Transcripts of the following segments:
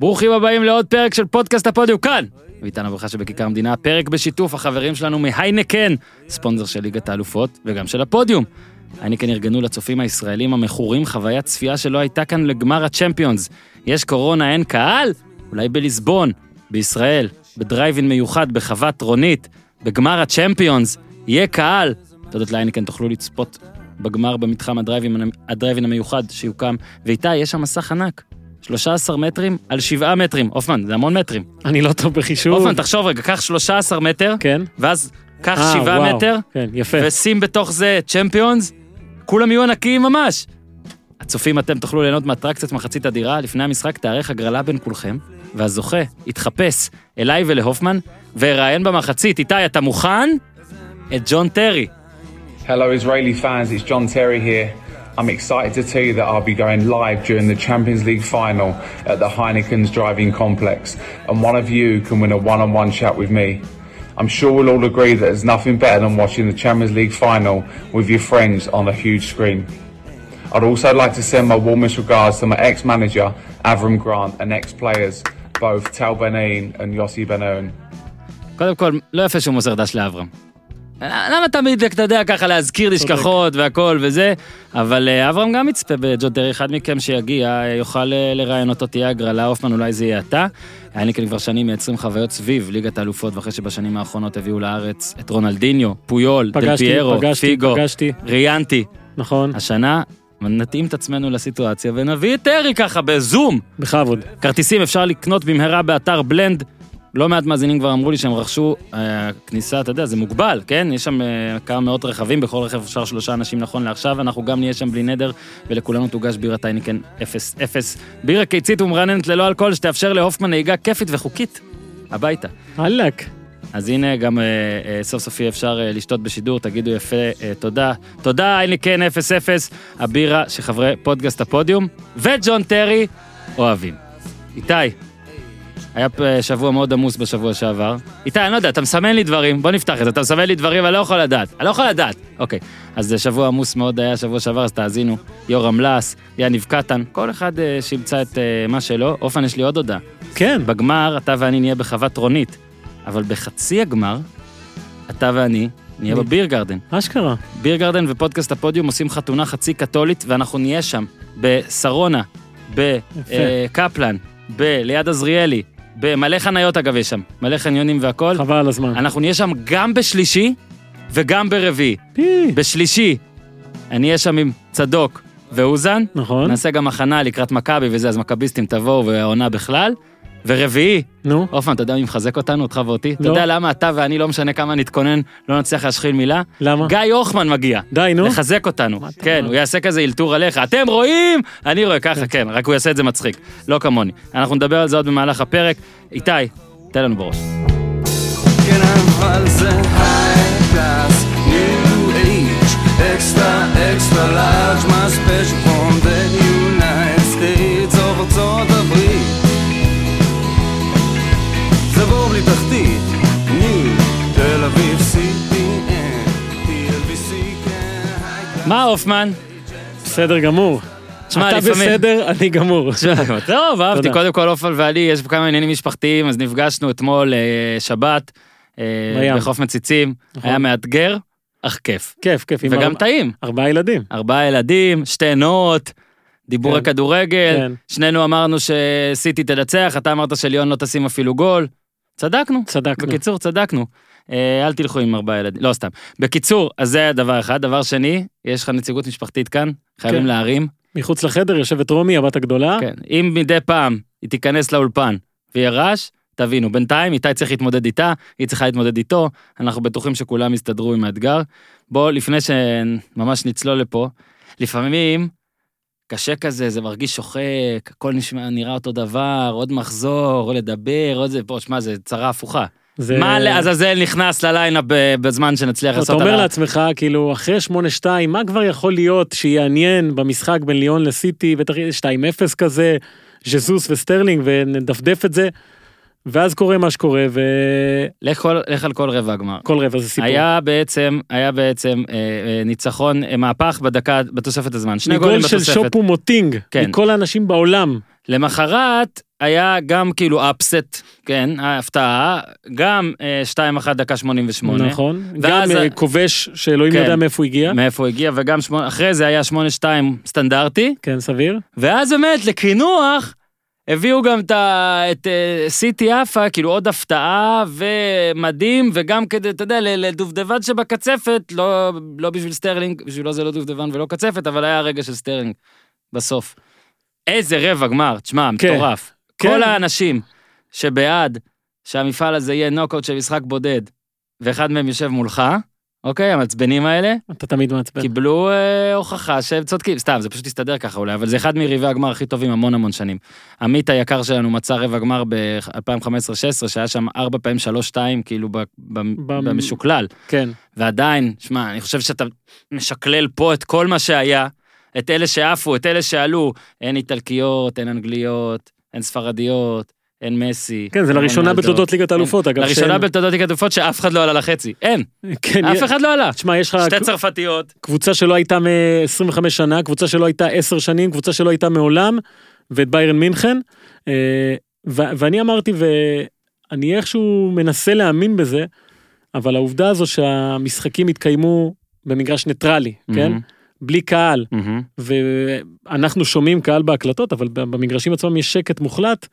ברוכים הבאים לעוד פרק של פודקאסט הפודיום כאן. ואיתנו ברכה שבכיכר המדינה, פרק בשיתוף החברים שלנו מהיינקן, ספונסר של ליגת האלופות וגם של הפודיום. היינקן ארגנו לצופים הישראלים המכורים חוויית צפייה שלא הייתה כאן לגמר הצ'מפיונס. יש קורונה, אין קהל? אולי בליסבון, בישראל, בדרייבין מיוחד בחוות רונית, בגמר הצ'מפיונס, יהיה קהל. תודות להיינקן תוכלו לצפות בגמר במתחם הדרייבין, הדרייבין המיוחד שיוקם, ואיתה יש שם מסך ענק. 13 מטרים על 7 מטרים. הופמן, זה המון מטרים. אני לא טוב בחישוב. הופמן, תחשוב רגע, קח 13 מטר, כן. ואז קח אה, 7 וואו. מטר, כן, יפה. ושים בתוך זה צ'מפיונס, כולם יהיו ענקיים ממש. הצופים, אתם תוכלו ליהנות מאטרקציית מחצית הדירה, לפני המשחק תארך הגרלה בין כולכם, והזוכה יתחפש אליי ולהופמן, ויראיין במחצית. איתי, אתה מוכן? את ג'ון טרי. Hello, Israeli fans. It's John Terry here. I'm excited to tell you that I'll be going live during the Champions League final at the Heineken's Driving Complex, and one of you can win a one on one chat with me. I'm sure we'll all agree that there's nothing better than watching the Champions League final with your friends on a huge screen. I'd also like to send my warmest regards to my ex manager, Avram Grant, and ex players, both Tal Benain and Yossi Benaun. קודם כל, לא יפה שהוא מוסר דש לאברהם. למה תמיד, אתה יודע, ככה להזכיר נשכחות והכל וזה, אבל אה, אברהם גם יצפה בג'ון טרי, אחד מכם שיגיע, אה, יוכל אה, לראיין אותו, תהיה הגרלה, הופמן אולי זה יהיה אתה. היינקן כבר שנים מייצרים חוויות סביב ליגת האלופות, ואחרי שבשנים האחרונות הביאו לארץ את רונלדיניו, פויול, דל פיירו, פיגו. ריאנטי. נכון, השנה נתאים את עצמנו לסיטואציה ונביא את טרי ככה בזום. בכבוד. כרטיסים אפשר לקנות במהרה באתר בלנד. לא מעט מאזינים כבר אמרו לי שהם רכשו אה, כניסה, אתה יודע, זה מוגבל, כן? יש שם אה, כמה מאות רכבים, בכל רכב אפשר שלושה אנשים נכון לעכשיו, אנחנו גם נהיה שם בלי נדר, ולכולנו תוגש בירת הייניקן 0-0. בירה קיצית ומרננת ללא אלכוהול, שתאפשר להופמן נהיגה כיפית וחוקית. הביתה. וואלאק. אז הנה, גם אה, אה, סוף סוף יהיה אפשר אה, לשתות בשידור, תגידו יפה, אה, תודה. תודה, הייניקן 0-0, הבירה שחברי פודקאסט הפודיום, וג'ון טרי אוהבים. איתי, היה שבוע מאוד עמוס בשבוע שעבר. איתי, אני לא יודע, אתה מסמן לי דברים, בוא נפתח את זה, אתה מסמן לי דברים, אני לא יכול לדעת. אני לא יכול לדעת. אוקיי, אז זה שבוע עמוס מאוד היה שבוע שעבר, אז תאזינו. יורם לס, יניב קטן, כל אחד אה, שימצא את אה, מה שלו. אופן, יש לי עוד הודעה. כן, בגמר, אתה ואני נהיה בחוות רונית, אבל בחצי הגמר, אתה ואני נהיה בביר גרדן. אשכרה. ביר גרדן ופודקאסט הפודיום עושים חתונה חצי קתולית, ואנחנו נהיה שם, בשרונה, בקפלן, ב- ליד עזריאלי, במלא חניות אגב יש שם, מלא חניונים והכל. חבל על הזמן. אנחנו נהיה שם גם בשלישי וגם ברביעי. פי. בשלישי, אני אהיה שם עם צדוק ואוזן, נכון. נעשה גם הכנה לקראת מכבי וזה, אז מכביסטים תבואו והעונה בכלל. ורביעי, נו, הופמן, אתה יודע מי מחזק אותנו, אותך ואותי? אתה לא. יודע למה אתה ואני, לא משנה כמה נתכונן, לא נצליח להשחיל מילה? למה? גיא הוחמן מגיע. די, נו. לחזק אותנו. אתה כן? הוא יעשה כזה אלתור עליך. אתם רואים? אני רואה ככה, כן, רק הוא יעשה את זה מצחיק. לא כמוני. אנחנו נדבר על זה עוד במהלך הפרק. איתי, תן לנו בראש. כן אבל זה high class, new age, extra extra large, מה special מה הופמן? בסדר גמור. תשמע, אתה לפעמים- בסדר, אני גמור. טוב, אהבתי. קודם כל, אופל ואני, יש פה כמה עניינים משפחתיים, אז נפגשנו אתמול, אה, שבת, אה. בחוף מציצים. נכון. היה מאתגר, אך כיף. כיף, כיף. וגם טעים. ארבעה ילדים. ארבעה ילדים, שתי נועות, דיבור כן. הכדורגל, כן. שנינו אמרנו שסיטי תנצח, אתה אמרת שליון לא תשים אפילו גול. צדקנו. צדקנו. בקיצור, צדקנו. אה, אל תלכו עם ארבעה ילדים, לא סתם. בקיצור, אז זה דבר אחד. דבר שני, יש לך נציגות משפחתית כאן, חייבים כן. להרים. מחוץ לחדר יושבת רומי, הבת הגדולה. כן. אם מדי פעם היא תיכנס לאולפן ויהיה רעש, תבינו, בינתיים איתי צריך להתמודד איתה, היא צריכה להתמודד איתו, אנחנו בטוחים שכולם יסתדרו עם האתגר. בואו, לפני שממש נצלול לפה, לפעמים קשה כזה, זה מרגיש שוחק, הכל נשמע, נראה אותו דבר, עוד מחזור, או לדבר, עוד זה, פה, שמע, זה צרה הפוכה. זה- מה לעזאזל נכנס לליינאפ ב- בזמן שנצליח אתה לעשות אומר עליו? לעצמך, כאילו, אחרי 8-2, מה כבר יכול להיות שיעניין במשחק בין ליון לסיטי, בטח יהיה 2-0 כזה, ז'זוס וסטרלינג, ונדפדף את זה, ואז קורה מה שקורה, וכל לך כל- לך על כל רבע הגמר. רבע זה סיפור. היה בעצם, היה בעצם אה, אה, ניצחון, אה, מהפך בדקה, בתוספת הזמן. שני גולים מגול של בתוספת. שופו מוטינג, כן. מכל האנשים בעולם. למחרת היה גם כאילו upset, כן, ההפתעה, גם אה, 2-1 דקה 88. נכון. גם ה- אה, כובש שאלוהים כן. יודע מאיפה הוא הגיע. מאיפה הוא הגיע, וגם שמונה, אחרי זה היה 8-2 סטנדרטי, כן, סביר. ואז באמת, לקינוח, הביאו גם את, את אה, סיטי עפה, כאילו עוד הפתעה ומדהים, וגם כדי, אתה יודע, לדובדבן שבקצפת, לא, לא בשביל סטרלינג, בשבילו זה לא דובדבן ולא קצפת, אבל היה רגע של סטרלינג בסוף. איזה רבע גמר, תשמע, כן. מטורף. כן. כל האנשים שבעד שהמפעל הזה יהיה נוקאוט של משחק בודד, ואחד מהם יושב מולך, אוקיי, המעצבנים האלה, אתה תמיד מעצבן. קיבלו אה, הוכחה שהם צודקים, סתם, זה פשוט הסתדר ככה אולי, אבל זה אחד מריבי הגמר הכי טובים המון המון שנים. עמית היקר שלנו מצא רבע גמר ב-2015-2016, שהיה שם ארבע פעמים שלוש-שתיים, כאילו ב- ב- במ- במשוקלל. כן. ועדיין, שמע, אני חושב שאתה משקלל פה את כל מה שהיה, את אלה שעפו, את אלה שעלו, אין איטלקיות, אין אנגליות, אין ספרדיות, אין מסי. כן, זה לראשונה. בתולדות ליגת האלופות, אגב. לראשונה בתולדות ליגת האלופות שאף אחד לא עלה לחצי, אין, כן, אף אחד לא עלה. תשמע, יש לך שתי צרפתיות, קבוצה שלא הייתה מ-25 שנה, קבוצה שלא הייתה 10 שנים, קבוצה שלא הייתה מעולם, ואת ביירן מינכן. אה, ואני אמרתי, ואני איכשהו מנסה להאמין בזה, אבל העובדה הזו שהמשחקים התקיימו במגרש ניטרלי, כן? מהמם. בלי קהל, מהמם. ואנחנו שומעים קהל בהקלטות, אבל במגרשים עצמם יש שקט מוחלט.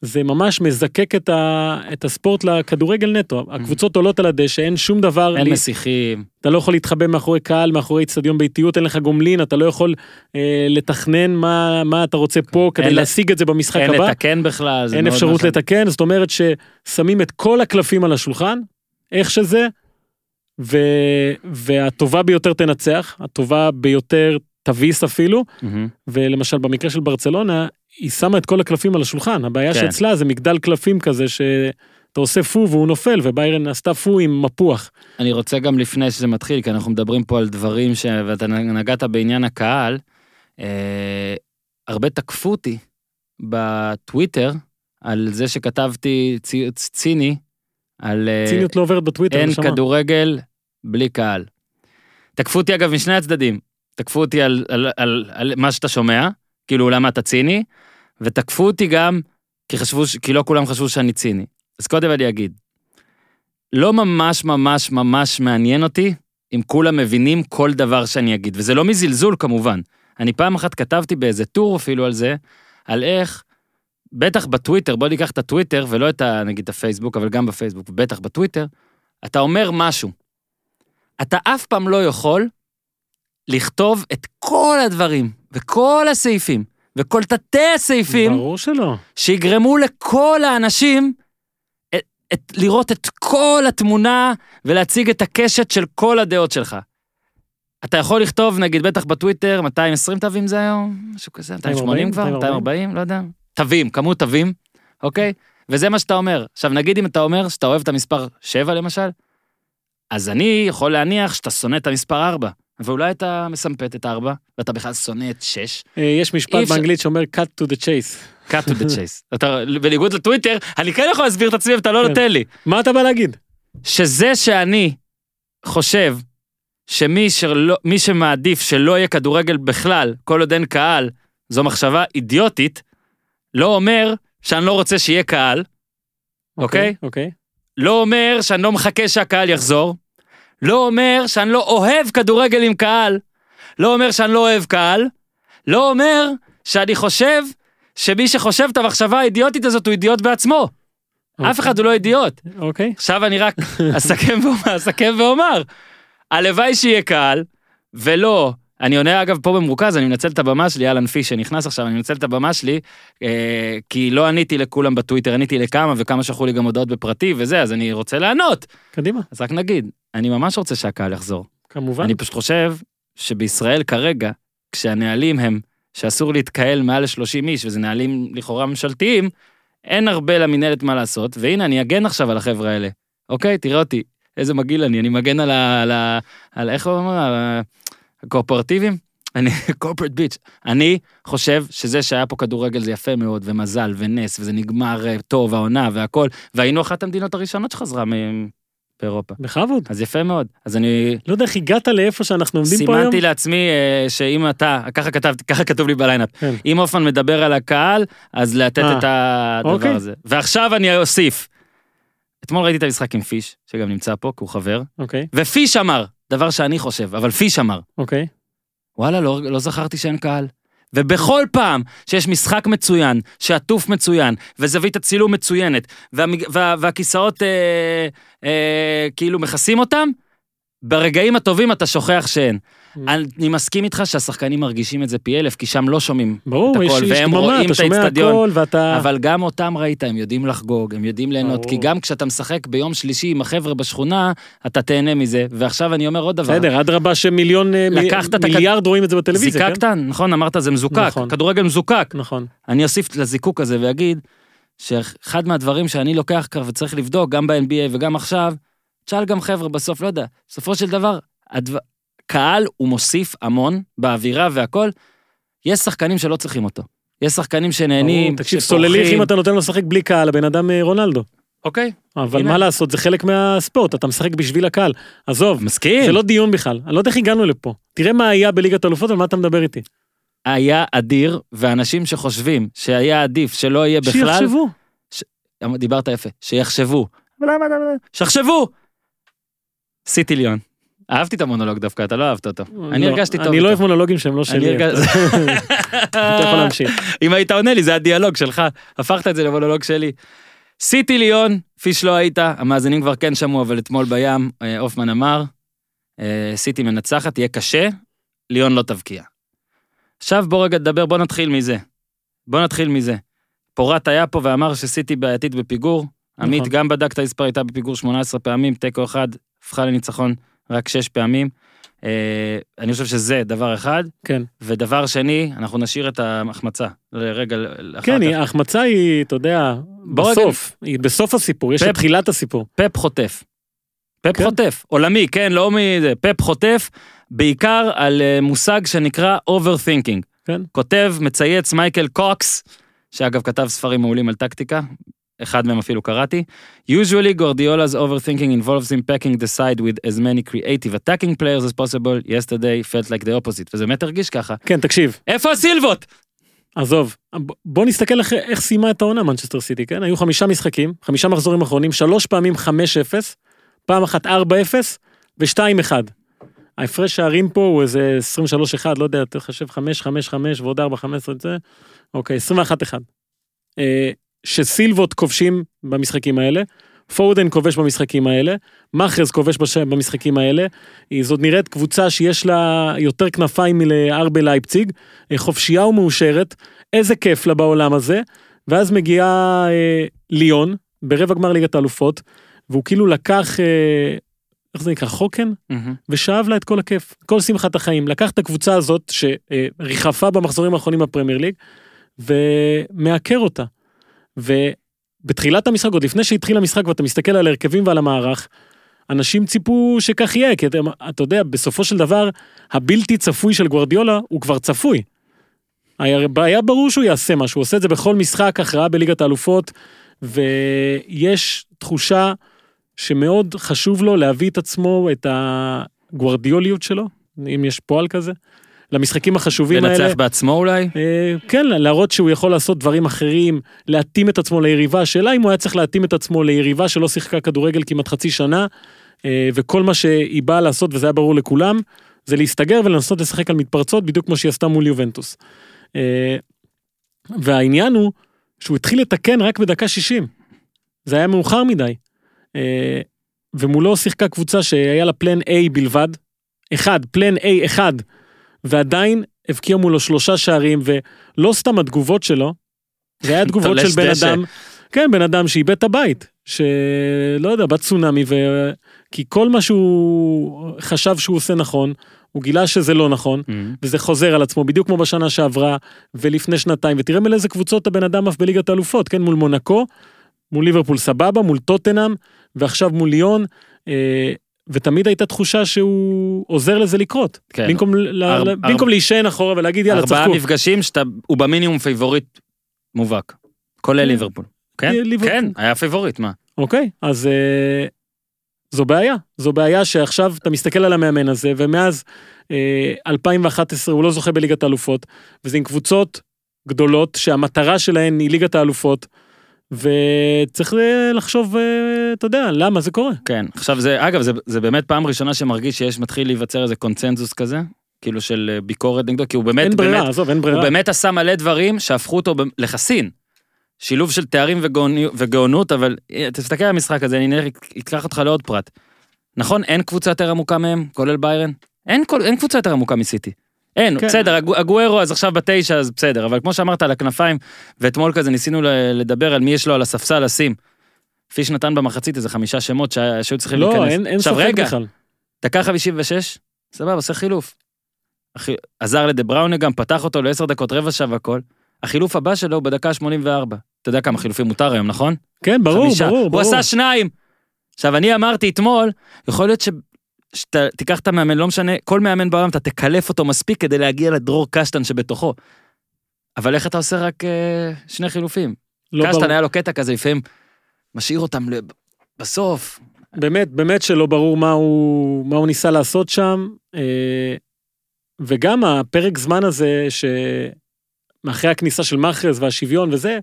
זה ממש מזקק את, ה, את הספורט לכדורגל נטו. הקבוצות עולות על הדשא, אין שום דבר, אין לי- מסיחים. אתה לא יכול להתחבא מאחורי קהל, מאחורי אצטדיון ביתיות, אין לך גומלין, אתה לא יכול אה, לתכנן מה, מה אתה רוצה פה כדי אין להשיג את זה במשחק אין הבא. לתקן בכלל. זה אין אפשרות נכון. לתקן, זאת אומרת ששמים את כל הקלפים על השולחן, איך שזה, ו, והטובה ביותר תנצח, הטובה ביותר תביס אפילו, מהמם. ולמשל במקרה של ברצלונה, היא שמה את כל הקלפים על השולחן, הבעיה כן. שאצלה זה מגדל קלפים כזה שאתה עושה פו והוא נופל, וביירן עשתה פו עם מפוח. אני רוצה גם לפני שזה מתחיל, כי אנחנו מדברים פה על דברים ש... ואתה נגעת בעניין הקהל, אה, הרבה תקפו אותי בטוויטר על זה שכתבתי צי... ציני, על אה, ציניות לא עוברת בטוויטר, אין נשמה. כדורגל בלי קהל. תקפו אותי אגב משני הצדדים, תקפו אותי על, על, על, על מה שאתה שומע, כאילו למה אתה ציני, ותקפו אותי גם כי חשבו, כי לא כולם חשבו שאני ציני. אז קודם אני אגיד, לא ממש ממש ממש מעניין אותי אם כולם מבינים כל דבר שאני אגיד, וזה לא מזלזול כמובן. אני פעם אחת כתבתי באיזה טור אפילו על זה, על איך, בטח בטוויטר, בוא ניקח את הטוויטר ולא את ה, נגיד את הפייסבוק, אבל גם בפייסבוק, ובטח בטוויטר, אתה אומר משהו. אתה אף פעם לא יכול לכתוב את כל הדברים, וכל הסעיפים, וכל תתי הסעיפים, ברור שלא. שיגרמו לכל האנשים את, את, לראות את כל התמונה ולהציג את הקשת של כל הדעות שלך. אתה יכול לכתוב, נגיד, בטח בטוויטר, 220 תווים זה היום? משהו כזה, 280 כבר? 240? 240? לא יודע. תווים, כמות תווים, אוקיי? וזה מה שאתה אומר. עכשיו, נגיד אם אתה אומר שאתה אוהב את המספר 7 למשל, אז אני יכול להניח שאתה שונא את המספר 4, ואולי אתה מסמפת את 4, ואתה בכלל שונא את 6, אה, יש משפט אפשר- באנגלית שאומר cut to the chase. cut to the chase. אתה, בניגוד לטוויטר, אני כן יכול להסביר את עצמי ואתה לא כן. נותן לי. מה אתה בא להגיד? שזה שאני חושב שמי שלא, שמעדיף שלא יהיה כדורגל בכלל, כל עוד אין קהל, זו מחשבה אידיוטית, לא אומר שאני לא רוצה שיהיה קהל, אוקיי? אוקיי. לא אומר שאני לא מחכה שהקהל יחזור, לא אומר שאני לא אוהב כדורגל עם קהל, לא אומר שאני לא אוהב קהל, לא אומר שאני חושב שמי שחושב את המחשבה האידיוטית הזאת הוא אידיוט בעצמו. אף אחד הוא לא אידיוט. אוקיי. עכשיו אני רק אסכם ואומר, אסכם ואומר, הלוואי שיהיה קהל, ולא, אני עונה אגב פה במרוכז, אני מנצל את הבמה שלי, אהלן פיש שנכנס עכשיו, אני מנצל את הבמה שלי, אה, כי לא עניתי לכולם בטוויטר, עניתי לכמה, וכמה שלחו לי גם הודעות בפרטי וזה, אז אני רוצה לענות. קדימה. אז רק נגיד, אני ממש רוצה שהקהל יחזור. כמובן. אני פשוט חושב שבישראל כרגע, כשהנהלים הם שאסור להתקהל מעל 30 איש, וזה נהלים לכאורה ממשלתיים, אין הרבה למינהלת מה לעשות, והנה אני אגן עכשיו על החבר'ה האלה. אוקיי? תראה אותי, איזה מגעיל אני, אני מגן על ה... על, ה, על איך הוא אומר? הקואופרטיבים? אני קורפרט ביץ'. אני חושב שזה שהיה פה כדורגל זה יפה מאוד, ומזל, ונס, וזה נגמר אה, טוב, העונה והכל, והיינו אחת המדינות הראשונות שחזרה מ... באירופה. בכבוד. אז יפה מאוד. אז אני לא יודע איך הגעת לאיפה שאנחנו עומדים פה היום. סימנתי לעצמי אה, שאם אתה, ככה כתבתי, ככה כתוב לי בליינאפ, כן. אם הופמן מדבר על הקהל, אז לתת אה, את הדבר אוקיי. הזה. ועכשיו אני אוסיף. אתמול ראיתי את המשחק עם פיש, שגם נמצא פה, כי הוא חבר, אוקיי, ופיש אמר, דבר שאני חושב, אבל פיש אמר, אוקיי. וואלה, לא, לא זכרתי שאין קהל. ובכל פעם שיש משחק מצוין, שעטוף מצוין, וזווית הצילום מצוינת, והמג... וה... והכיסאות אה, אה, כאילו מכסים אותם, ברגעים הטובים אתה שוכח שאין. אני מסכים איתך שהשחקנים מרגישים את זה פי אלף, כי שם לא שומעים ברור, את הכל, והם רואים את האצטדיון. ואתה... אבל גם אותם ראית, הם יודעים לחגוג, הם יודעים ליהנות, ברור. כי גם כשאתה משחק ביום שלישי עם החבר'ה בשכונה, אתה תהנה מזה. ועכשיו אני אומר עוד דבר. בסדר, אדרבה שמיליון, אה, מיליארד רואים את זה בטלוויזיה, כן? זיקקת, נכון, אמרת זה מזוקק, נכון. כדורגל מזוקק. נכון. אני אוסיף לזיקוק הזה ואגיד, שאחד מהדברים שאני לוקח כבר וצריך לבדוק, גם ב-NBA וגם עכשיו, תשאל גם חבר'ה בסוף, לא יודע, בסופו של דבר, הדבר, קהל הוא מוסיף המון באווירה והכל. יש שחקנים שלא צריכים אותו. יש שחקנים שנהנים, תקשיב. סולליך אם אתה נותן לו לשחק בלי קהל, הבן אדם אה, רונלדו. אוקיי, אבל הנה. מה לעשות, זה חלק מהספורט, אתה משחק בשביל הקהל. עזוב, מסכים. זה לא דיון בכלל, אני לא יודע איך הגענו לפה. תראה מה היה בליגת האלופות, על מה אתה מדבר איתי. היה אדיר, ואנשים שחושבים שהיה עדיף שלא יהיה בכלל, שיחשבו. דיברת יפה, שיחשבו. שיחשבו! סיטי ליון. אהבתי את המונולוג דווקא, אתה לא אהבת אותו. אני לא, הרגשתי טוב. אני לא. אוהב מונולוגים שהם לא שלי. אתה יכול להמשיך. אם היית עונה לי, זה הדיאלוג שלך, הפכת את זה למונולוג שלי. סיטי ליון, פיש לא היית, המאזינים כבר כן שמעו, אבל אתמול בים, אה, הופמן אמר, אה, סיטי מנצחת, יהיה קשה, ליון לא תבקיע. עכשיו בוא רגע נדבר, בוא נתחיל מזה. בוא נתחיל מזה. פורט היה פה ואמר שסיטי בעייתית בפיגור. עמית נכון. גם בדק את המספר, הייתה בפיגור 18 פעמים, תיקו אחד, הפכה לניצחון רק 6 פעמים. אה, אני חושב שזה דבר אחד. כן. ודבר שני, אנחנו נשאיר את ההחמצה לאחר כן, כך. היא- ההחמצה היא, אתה יודע, רגע- בסוף. היא בסוף הסיפור, יש את תחילת הסיפור. פפ חוטף. פפ כן. חוטף, עולמי, כן, לא מזה, פפ חוטף, בעיקר על אה, מושג שנקרא overthinking. כן. כותב, מצייץ מייקל קוקס, שאגב כתב ספרים מעולים על טקטיקה, אחד מהם אפילו קראתי. usually Guardiola's overthinking involves him packing the side with as many creative attacking players as possible, yesterday felt like the opposite, וזה באמת הרגיש ככה. כן, תקשיב, איפה הסילבות? עזוב, בוא נסתכל איך, איך סיימה את העונה מנצ'סטר סיטי, כן? היו חמישה משחקים, חמישה מחזורים אחרונים, שלוש פעמים 5-0, פעם אחת 4-0 ו-2-1. ההפרש שערים פה הוא איזה 23-1, לא יודע, תחשב 5-5-5 ועוד 4-15 את זה, אוקיי, 21-1. אה, שסילבוט כובשים במשחקים האלה, פורדן כובש במשחקים האלה, מאחרז כובש בש... במשחקים האלה, זאת נראית קבוצה שיש לה יותר כנפיים מלארבה לייפציג, אה, חופשייה ומאושרת, איזה כיף לה בעולם הזה, ואז מגיעה אה, ליון, ברבע גמר ליגת האלופות, והוא כאילו לקח, אה, איך זה נקרא, חוקן? ושאב לה את כל הכיף, כל שמחת החיים. לקח את הקבוצה הזאת שריחפה במחזורים האחרונים בפרמייר ליג, ומעקר אותה. ובתחילת המשחק, עוד לפני שהתחיל המשחק ואתה מסתכל על ההרכבים ועל המערך, אנשים ציפו שכך יהיה, כי אתה, אתה יודע, בסופו של דבר, הבלתי צפוי של גוורדיולה הוא כבר צפוי. היה ברור שהוא יעשה משהו, הוא עושה את זה בכל משחק הכרעה בליגת האלופות, ויש תחושה שמאוד חשוב לו להביא את עצמו, את הגוורדיוליות שלו, אם יש פועל כזה, למשחקים החשובים האלה. לנצח בעצמו אולי? אה, כן, להראות שהוא יכול לעשות דברים אחרים, להתאים את עצמו ליריבה. השאלה אם הוא היה צריך להתאים את עצמו ליריבה שלא שיחקה כדורגל כמעט חצי שנה, אה, וכל מה שהיא באה לעשות, וזה היה ברור לכולם, זה להסתגר ולנסות לשחק על מתפרצות, בדיוק כמו שהיא עשתה מול יובנטוס. אה, והעניין הוא שהוא התחיל לתקן רק בדקה 60. זה היה מאוחר מדי. אה, ומולו שיחקה קבוצה שהיה לה פלן A בלבד, אחד, פלן A אחד, ועדיין הבקיע מולו שלושה שערים, ולא סתם התגובות שלו, זה היה תגובות של בן. אדם, כן, בן אדם שאיבד את הבית, שלא יודע, בצונאמי, ו... כי כל מה שהוא חשב שהוא עושה נכון, הוא גילה שזה לא נכון, וזה חוזר על עצמו, בדיוק כמו בשנה שעברה, ולפני שנתיים, ותראה מול איזה קבוצות הבן אדם עף בליגת האלופות, כן, מול מונקו, מול ליברפול סבבה, מול טוטנאם, ועכשיו מול ליון, אה, ותמיד הייתה תחושה שהוא עוזר לזה לקרות. כן. במקום, ל- אר- ל- אר- במקום להישען אחורה ולהגיד יאללה ארבעה צחקו. מפגשים שאתה, הוא במינימום פייבוריט מובהק. כולל כן. ליברפול. כן? ליברפול. כן, היה פייבוריט, מה? אוקיי, אז אה, זו בעיה, זו בעיה שעכשיו אתה מסתכל על המאמן הזה, ומאז אה, 2011 הוא לא זוכה בליגת האלופות, וזה עם קבוצות גדולות שהמטרה שלהן היא ליגת האלופות, וצריך אה, לחשוב, אה, אתה יודע, למה זה קורה. כן, עכשיו זה, אגב, זה, זה באמת פעם ראשונה שמרגיש שיש, מתחיל להיווצר איזה קונצנזוס כזה, כאילו של אה, ביקורת נגדו, כי הוא באמת, אין ברירה, עזוב, אין הוא ברירה. באמת עשה מלא דברים שהפכו אותו לחסין. שילוב של תארים וגאוני- וגאונות, אבל תסתכל על המשחק הזה, אני נראה, אקח אותך לעוד פרט. נכון, אין קבוצה יותר עמוקה מהם, כולל ביירן? אין, אין קבוצה יותר עמוקה מסיטי. אין, כן. בסדר, הגו- הגוארו אז עכשיו בתשע, אז בסדר, אבל כמו שאמרת על הכנפיים, ואתמול כזה ניסינו לדבר על מי יש לו על הספסל לשים. פיש נתן במחצית איזה חמישה שמות שה- שהיו צריכים להיכנס. לא, אין, אין ספק רגע, בכלל. דקה 56, סבבה, עושה חילוף. אחי, עזר לדה בראונה גם, פתח אותו לעשר דקות, רבע שעה והכל. החילוף הבא שלו הוא בדקה 84. אתה יודע כמה חילופים מותר היום, נכון? כן, ברור, חמישה. ברור, הוא ברור. עשה שניים. עכשיו, אני אמרתי אתמול, יכול להיות ש... שאתה תיקח את המאמן, לא משנה, כל מאמן בעולם, אתה תקלף אותו מספיק כדי להגיע לדרור קשטן שבתוכו. אבל איך אתה עושה רק אה, שני חילופים? לא ברור. קשטן היה לו קטע כזה, לפעמים משאיר אותם לב- בסוף. באמת, באמת שלא ברור מה הוא, מה הוא ניסה לעשות שם. אה, וגם הפרק זמן הזה, שמאחרי הכניסה של מאחרז והשוויון וזה,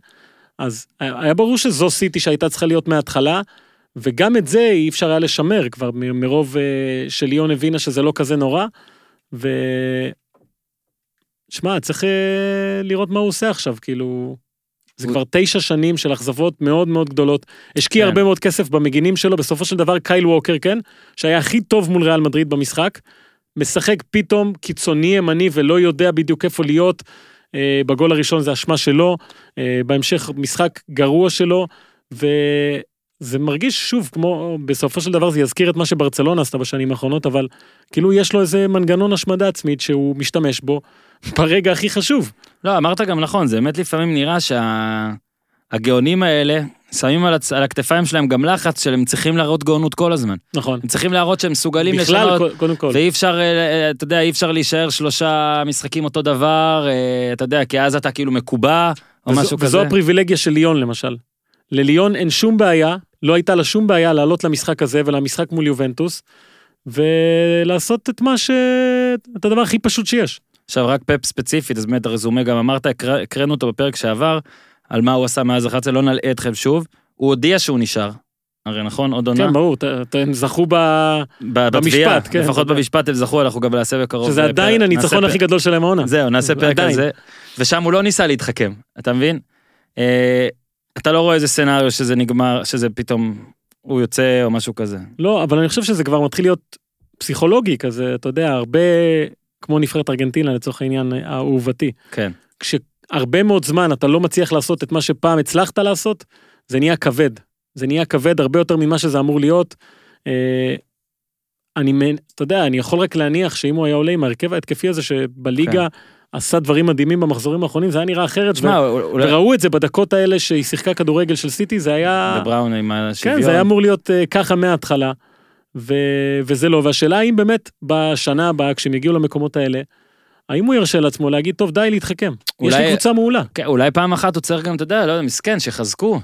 אז היה ברור שזו סיטי שהייתה צריכה להיות מההתחלה, וגם את זה אי אפשר היה לשמר כבר מ- מרוב אה, שליון הבינה שזה לא כזה נורא. ו... שמע, צריך אה, לראות מה הוא עושה עכשיו, כאילו... זה כבר תשע שנים של אכזבות מאוד מאוד גדולות. השקיע כן. הרבה מאוד כסף במגינים שלו, בסופו של דבר קייל ווקר, כן? שהיה הכי טוב מול ריאל מדריד במשחק. משחק פתאום קיצוני ימני ולא יודע בדיוק איפה להיות. אה, בגול הראשון זה אשמה שלו, אה, בהמשך משחק גרוע שלו, וזה מרגיש שוב כמו, בסופו של דבר זה יזכיר את מה שברצלונה עשתה בשנים האחרונות, אבל כאילו יש לו איזה מנגנון השמדה עצמית שהוא משתמש בו ברגע הכי חשוב. לא, אמרת גם נכון, זה באמת לפעמים נראה שהגאונים האלה שמים על, הצ... על הכתפיים שלהם גם לחץ שהם צריכים להראות גאונות כל הזמן. נכון. הם צריכים להראות שהם מסוגלים בכלל, לשנות, קו- קודם כל. ואי אפשר, אה, אתה יודע, אי אפשר להישאר שלושה משחקים אותו דבר, אה, אתה יודע, כי אז אתה כאילו מקובע, או וזו, משהו כזה. וזו הפריבילגיה של ליון למשל. לליון אין שום בעיה, לא הייתה לה שום בעיה לעלות למשחק הזה ולמשחק מול יובנטוס, ולעשות את מה ש... את הדבר הכי פשוט שיש. עכשיו רק פפ ספציפית, אז באמת הרזומה גם אמרת, הקר- הקראנו אותו בפרק שעבר, על מה הוא עשה מאז 11, לא נלאה אתכם שוב. הוא הודיע שהוא נשאר. הרי נכון, עוד עונה. כן, ברור, הם זכו ב... ב- במשפט, כן, לפחות. במשפט הם זכו, אנחנו גם נעשה בקרוב. שזה אה, עדיין פרק- הניצחון הכי גדול שלהם העונה. זהו, נעשה פרק. על זה. ושם הוא לא ניסה להתחכם, אתה מבין? אתה לא רואה איזה סצנריו שזה נגמר, שזה פתאום הוא יוצא או משהו כזה. לא, אבל אני חושב שזה כבר מתחיל להיות פסיכולוגי כזה, אתה יודע, הרבה, כמו נבחרת ארגנטינה לצורך העניין האהובתי. כן. כשהרבה מאוד זמן אתה לא מצליח לעשות את מה שפעם הצלחת לעשות, זה נהיה כבד. זה נהיה כבד הרבה יותר ממה שזה אמור להיות. אה, אני, אתה יודע, אני יכול רק להניח שאם הוא היה עולה עם ההרכב ההתקפי הזה שבליגה עשה דברים מדהימים במחזורים האחרונים, זה היה נראה אחרת. תשמע, ו- אולי... וראו את זה בדקות האלה שהיא שיחקה כדורגל של סיטי, זה היה... בבראון עם השוויון. כן, זה היה אמור להיות uh, ככה מההתחלה, ו... וזה לא. והשאלה האם באמת בשנה הבאה, כשהם יגיעו למקומות האלה, האם הוא ירשה לעצמו להגיד, טוב, די להתחכם. יש אולי- לי קבוצה מעולה. כן, אולי פעם אחת הוא צריך גם, אתה יודע, לא יודע, מסכן, שיחזקו.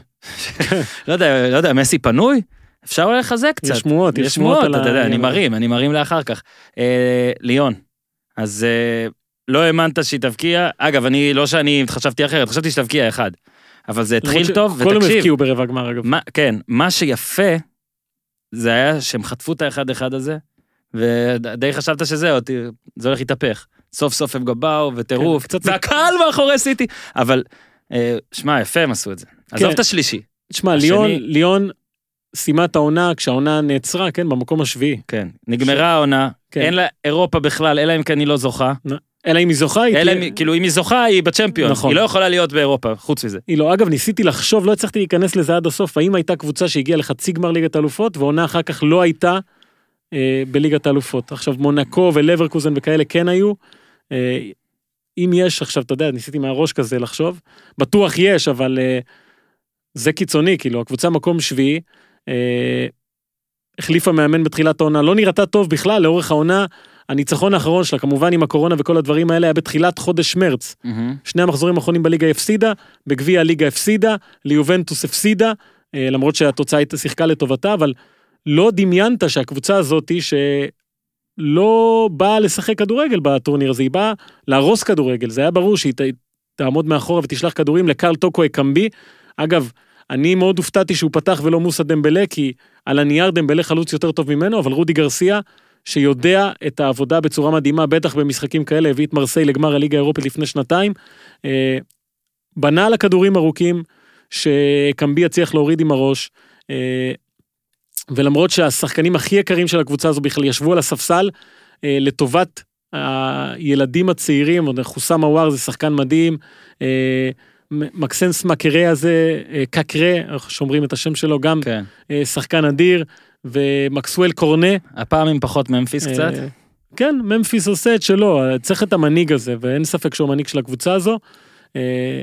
לא יודע, לא יודע, מסי פנוי? אפשר אולי לחזק קצת. יש שמועות, יש שמועות אתה יודע, אני. מרים, אני מרים לאחר כך. אה, ליון, אז אה, לא האמנת שהיא תבקיע, אגב, אני, לא שאני חשבתי אחרת, חשבתי שתבקיע אחד. אבל זה התחיל למרות טוב, הם ותקשיב, הבקיעו ברבע גמר, אגב. מה, כן, מה שיפה, זה היה שהם חטפו את האחד אחד הזה, ודי חשבת שזהו, זה הולך להתהפך. סוף סוף הם גם באו, וטירוף, כן, והקהל מאחורי סיטי, אבל, אה, שמע, יפה הם עשו את זה. עזוב כן. את השלישי, תשמע, השני- ליון, ליון סיימה את העונה כשהעונה נעצרה, כן, במקום השביעי. כן. נגמרה העונה, כן. אין לה אירופה בכלל, אלא אם כן היא לא זוכה. אלא אם היא זוכה, היא אלא תהיה... אם, כאילו, אם היא זוכה, היא בצ'מפיון. נכון. היא לא יכולה להיות באירופה, חוץ מזה. היא לא, אגב, ניסיתי לחשוב, לא הצלחתי להיכנס לזה עד הסוף, האם הייתה קבוצה שהגיעה לחצי גמר ליגת האלופות, ועונה אחר כך לא הייתה אה, בליגת האלופות. עכשיו, מונקו ולברקוזן וכאלה כן היו. אה, אם יש, עכשיו, אתה יודע, ניסיתי מהראש כזה לחשוב, בטוח יש, אבל אה, זה קיצוני, כאילו, הקבוצה מקום שביעי, אה, החליפה מאמן בתחילת העונה, לא נראתה טוב בכלל לאורך העונה. הניצחון האחרון שלה, כמובן עם הקורונה וכל הדברים האלה, היה בתחילת חודש מרץ. שני המחזורים האחרונים בליגה הפסידה, בגביע הליגה הפסידה, ליובנטוס הפסידה, אה, למרות שהתוצאה הייתה שיחקה לטובתה, אבל לא דמיינת שהקבוצה הזאתי, שלא באה לשחק כדורגל בטורניר הזה, היא באה להרוס כדורגל, זה היה ברור שהיא ת- תעמוד מאחורה ותשלח כדורים לקרל טוקו אקמבי. אגב, אני מאוד הופתעתי שהוא פתח ולא מוסא דמבלה, כי על הנייר דמבלה חלוץ יותר טוב ממנו, אבל רודי גרסיה, שיודע את העבודה בצורה מדהימה, בטח במשחקים כאלה, הביא את מרסיי לגמר הליגה האירופית לפני שנתיים. אה, בנה על הכדורים ארוכים, שקמבי יצליח להוריד עם הראש. אה, ולמרות שהשחקנים הכי יקרים של הקבוצה הזו בכלל ישבו על הספסל, אה, לטובת הילדים הצעירים, חוסם עוואר זה שחקן מדהים, אה, מקסנס מקרה הזה, קקרה, איך שומרים את השם שלו, גם כן. שחקן אדיר, ומקסואל קורנה. הפעם עם פחות ממפיס קצת. אה, כן, ממפיס עושה את שלו, צריך את המנהיג הזה, ואין ספק שהוא המנהיג של הקבוצה הזו. אה,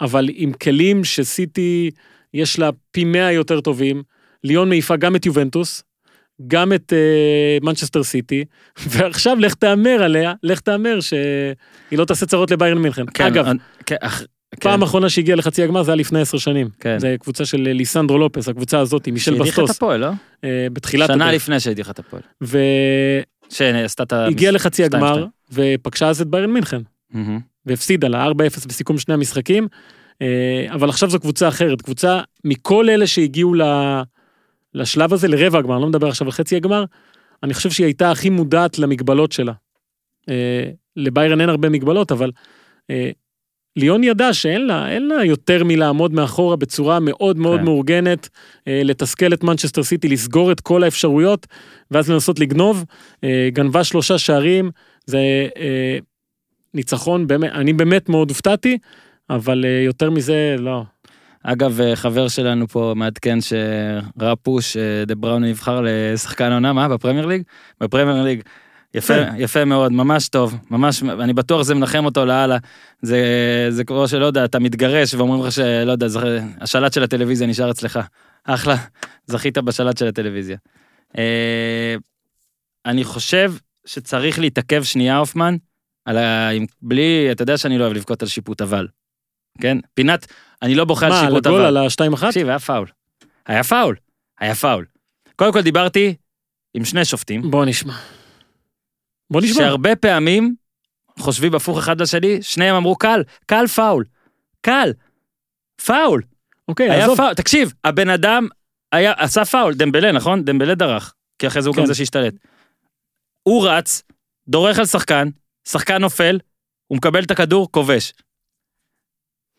אבל עם כלים שסיטי יש לה פי מאה יותר טובים, ליון מעיפה גם את יובנטוס, גם את אה, מנצ'סטר סיטי, ועכשיו לך תהמר עליה, לך תהמר שהיא לא תעשה צרות לביירן מינכן. כן, אגב, אה, כן, אח- פעם כן. אחרונה שהגיעה לחצי הגמר זה היה לפני עשר שנים. כן. זה קבוצה של ליסנדרו לופס, הקבוצה הזאת, עם מישל שהדיחה את בסטוס, הפועל, לא? אה, בתחילת שנה. לפני שהדיחה את הפועל. והגיעה שעשתה את ה... לחצי שתיים, הגמר. ופגשה אז את ביירן מינכן. מהמם. והפסידה לה 4-0 בסיכום שני המשחקים, אה, אבל עכשיו זו קבוצה אחרת, קבוצה מכל אלה שהגיעו ל- לשלב הזה, לרבע הגמר, אני לא מדבר עכשיו על חצי הגמר, אני חושב שהיא הייתה הכי מודעת למגבלות שלה. אה, לביירן אין הרבה מגבלות, אבל אה, ליון ידע שאין לה, אין לה יותר מלעמוד מאחורה בצורה מאוד מאוד כן. מאורגנת, אה, לתסכל את מנצ'סטר סיטי, לסגור את כל האפשרויות, ואז לנסות לגנוב. אה, גנבה שלושה שערים, זה אה, ניצחון, באמת, אני באמת מאוד הופתעתי, אבל אה, יותר מזה, לא. אגב, אה, חבר שלנו פה מעדכן שראה push, אה, דה בראון נבחר לשחקן עונה, מה? בפרמייר ליג? בפרמייר ליג. יפה, כן. יפה מאוד, ממש טוב, ממש, אני בטוח זה מנחם אותו לאללה. זה, זה כמו שלא יודע, אתה מתגרש ואומרים לך שלא יודע, זה, השלט של הטלוויזיה נשאר אצלך. אחלה, זכית בשלט של הטלוויזיה. אה, אני חושב שצריך להתעכב שנייה, הופמן, על ה... בלי, אתה יודע שאני לא אוהב לבכות על שיפוט אבל. כן? פינת, אני לא בוכה על מה, על שיפוט הגול, אבל. על השתיים אחת? תקשיב, היה פאול. היה פאול. היה פאול. קודם כל דיברתי עם שני שופטים, בוא נשמע. בוא נשמע. שהרבה פעמים חושבים הפוך אחד לשני, שניהם אמרו קל, קל פאול. קל. פאול. אוקיי, היה עזוב. פאול. תקשיב, הבן אדם היה, עשה פאול, דמבלה, נכון? דמבלה דרך. כי אחרי זה הוא כן. גם זה שהשתלט. הוא רץ, דורך על שחקן, שחקן נופל, הוא מקבל את הכדור, כובש.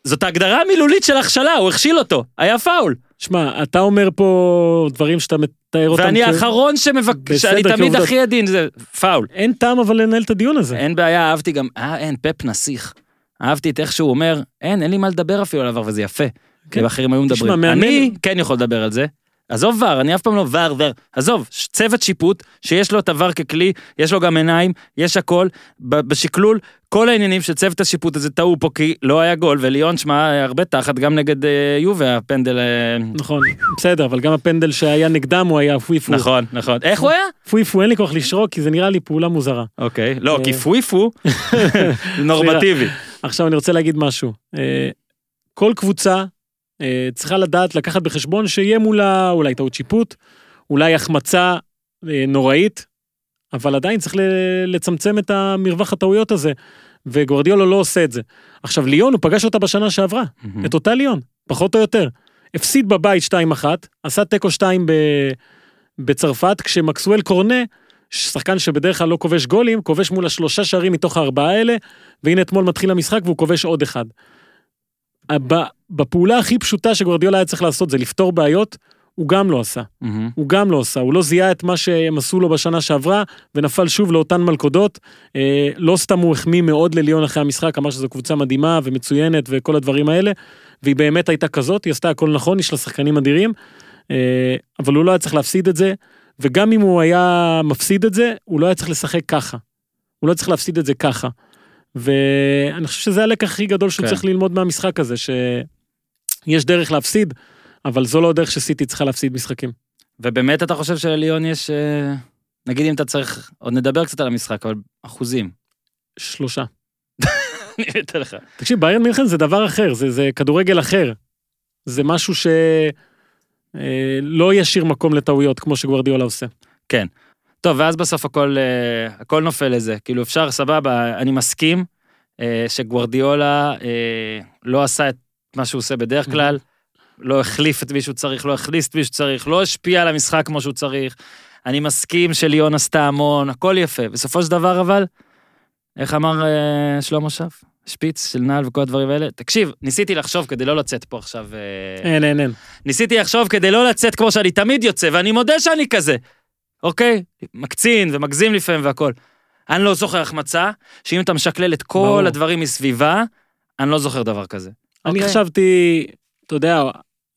זאת ההגדרה המילולית של הכשלה, הוא הכשיל אותו, היה פאול. שמע, אתה אומר פה דברים שאתה מתאר אותם ואני האחרון שמבקש, בסדר, שאני תמיד. הכי עדין, זה פאול. אין טעם אבל לנהל את הדיון הזה. אין בעיה, אהבתי גם, אה, אין, פפ נסיך. אהבתי את איך שהוא אומר, אין, אין לי מה לדבר אפילו על עבר, וזה יפה. כן. כי אחרים היו תשמע, מדברים. מאמן- אני כן יכול לדבר על זה. עזוב ור, אני אף פעם לא ור, ור. עזוב, צוות שיפוט, שיש לו את הוור ככלי, יש לו גם עיניים, יש הכל. בשקלול, כל העניינים של צוות השיפוט הזה טעו פה, כי לא היה גול, וליון, שמע, הרבה תחת, גם נגד אה, יובה, הפנדל... אה, נכון, בסדר, אבל גם הפנדל שהיה נגדם הוא היה פויפו. נכון, נכון. איך הוא היה? פויפו, אין לי כוח לשרוק, כי זה נראה לי פעולה מוזרה. אוקיי. לא, אה. כי פויפו, נורמטיבי. עכשיו אני רוצה להגיד משהו. אה, כל קבוצה אה, צריכה לדעת לקחת בחשבון שיהיה מולה אולי טעות שיפוט, אולי החמצה אה, נוראית, אבל עדיין צריך לצמצם את המרווח הטעויות הזה, וגוורדיאלו לא עושה את זה. עכשיו ליון, הוא פגש אותה בשנה שעברה, את אותה ליון, פחות או יותר. הפסיד בבית 2-1, עשה תיקו 2 ב... בצרפת, כשמקסואל קורנה, שחקן שבדרך כלל לא כובש גולים, כובש מול השלושה שערים מתוך הארבעה האלה, והנה אתמול מתחיל המשחק והוא כובש עוד אחד. בפעולה הכי פשוטה שגורדיאלה היה צריך לעשות זה לפתור בעיות, הוא גם לא עשה. מהמם. הוא גם לא עשה, הוא לא זיהה את מה שהם עשו לו בשנה שעברה, ונפל שוב לאותן מלכודות. אה, לא סתם הוא החמיא מאוד לליון אחרי המשחק, אמר שזו קבוצה מדהימה ומצוינת וכל הדברים האלה, והיא באמת הייתה כזאת, היא עשתה הכל נכון, יש לה שחקנים אדירים, אה, אבל הוא לא היה צריך להפסיד את זה, וגם אם הוא היה מפסיד את זה, הוא לא היה צריך לשחק ככה. הוא לא צריך להפסיד את זה ככה. ואני חושב שזה הלקח הכי גדול שהוא כן. צריך ללמוד מהמשחק הזה, שיש דרך להפסיד, אבל זו לא הדרך שסיטי צריכה להפסיד משחקים. ובאמת אתה חושב שלליון יש, אה, נגיד אם אתה צריך, עוד נדבר קצת על המשחק, אבל אחוזים. שלושה. אני אתן לך. תקשיב, ביירן מינכן זה דבר אחר, זה, זה כדורגל אחר. זה משהו ש... אה, לא ישאיר מקום לטעויות כמו שגוורדיולה עושה. כן. טוב, ואז בסוף הכל, אה, הכל נופל לזה. כאילו אפשר, סבבה, אני מסכים אה, שגוורדיולה אה, לא עשה את מה שהוא עושה בדרך כלל, לא החליף את מי שהוא צריך, לא הכניס את מי שצריך, לא השפיע על המשחק כמו שהוא צריך. אני מסכים שליון עשתה המון, הכל יפה. בסופו של דבר אבל, איך אמר אה, שלמה שף? שפיץ של נעל וכל הדברים האלה. תקשיב, ניסיתי לחשוב כדי לא לצאת פה עכשיו... אין, אין, אין. ניסיתי לחשוב כדי לא לצאת כמו שאני תמיד יוצא, ואני מודה שאני כזה, אוקיי? מקצין ומגזים לפעמים והכל. אני לא זוכר החמצה, שאם אתה משקלל את כל ברור. הדברים מסביבה, אני לא זוכר דבר כזה. אני אוקיי? חשבתי, אתה יודע,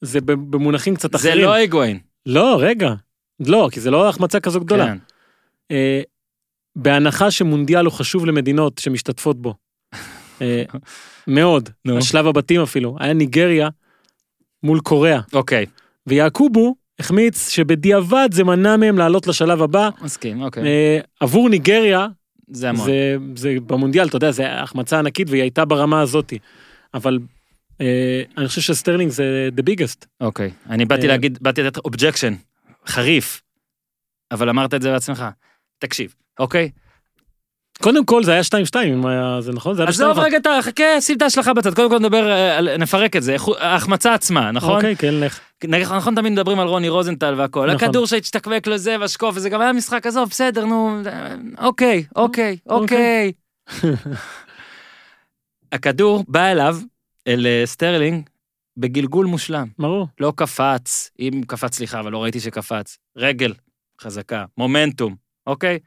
זה במונחים קצת זה אחרים. לא היגואין. לא, רגע. לא, כי זה לא החמצה כזו גדולה. כן. אה, בהנחה שמונדיאל הוא חשוב למדינות שמשתתפות בו. אה, מאוד. נו. השלב הבתים אפילו. היה ניגריה מול קוריאה. אוקיי, ויעקובו החמיץ שבדיעבד זה מנע מהם לעלות לשלב הבא. מסכים, אוקיי. אה, עבור ניגריה, זה המון. זה, זה במונדיאל, אתה יודע, זה החמצה ענקית והיא הייתה ברמה הזאתי. אבל אה, אני חושב שסטרלינג זה the biggest. אוקיי. אני באתי אה, להגיד, באתי לתת objection, חריף, אבל אמרת את זה בעצמך. תקשיב, אוקיי? קודם כל זה היה 2-2, אם היה- זה נכון? זה היה עזוב ב- רגע, חכה, שים את ההשלכה בצד, קודם כל נדבר, אה, נפרק את זה, ההחמצה עצמה, נכון? אוקיי, כן, לך. נכון, נכון תמיד מדברים על רוני רוזנטל והכל, נכון. הכדור שהצטקבק לזה והשקוף, וזה גם היה משחק, עזוב, בסדר, נו, אוקיי, אוקיי, אוקיי. הכדור בא אליו, אל אה, סטרלינג, בגלגול מושלם. ברור. לא קפץ, אם קפץ, סליחה, אבל לא ראיתי שקפץ. רגל, חזקה, מומנטום, אוקיי?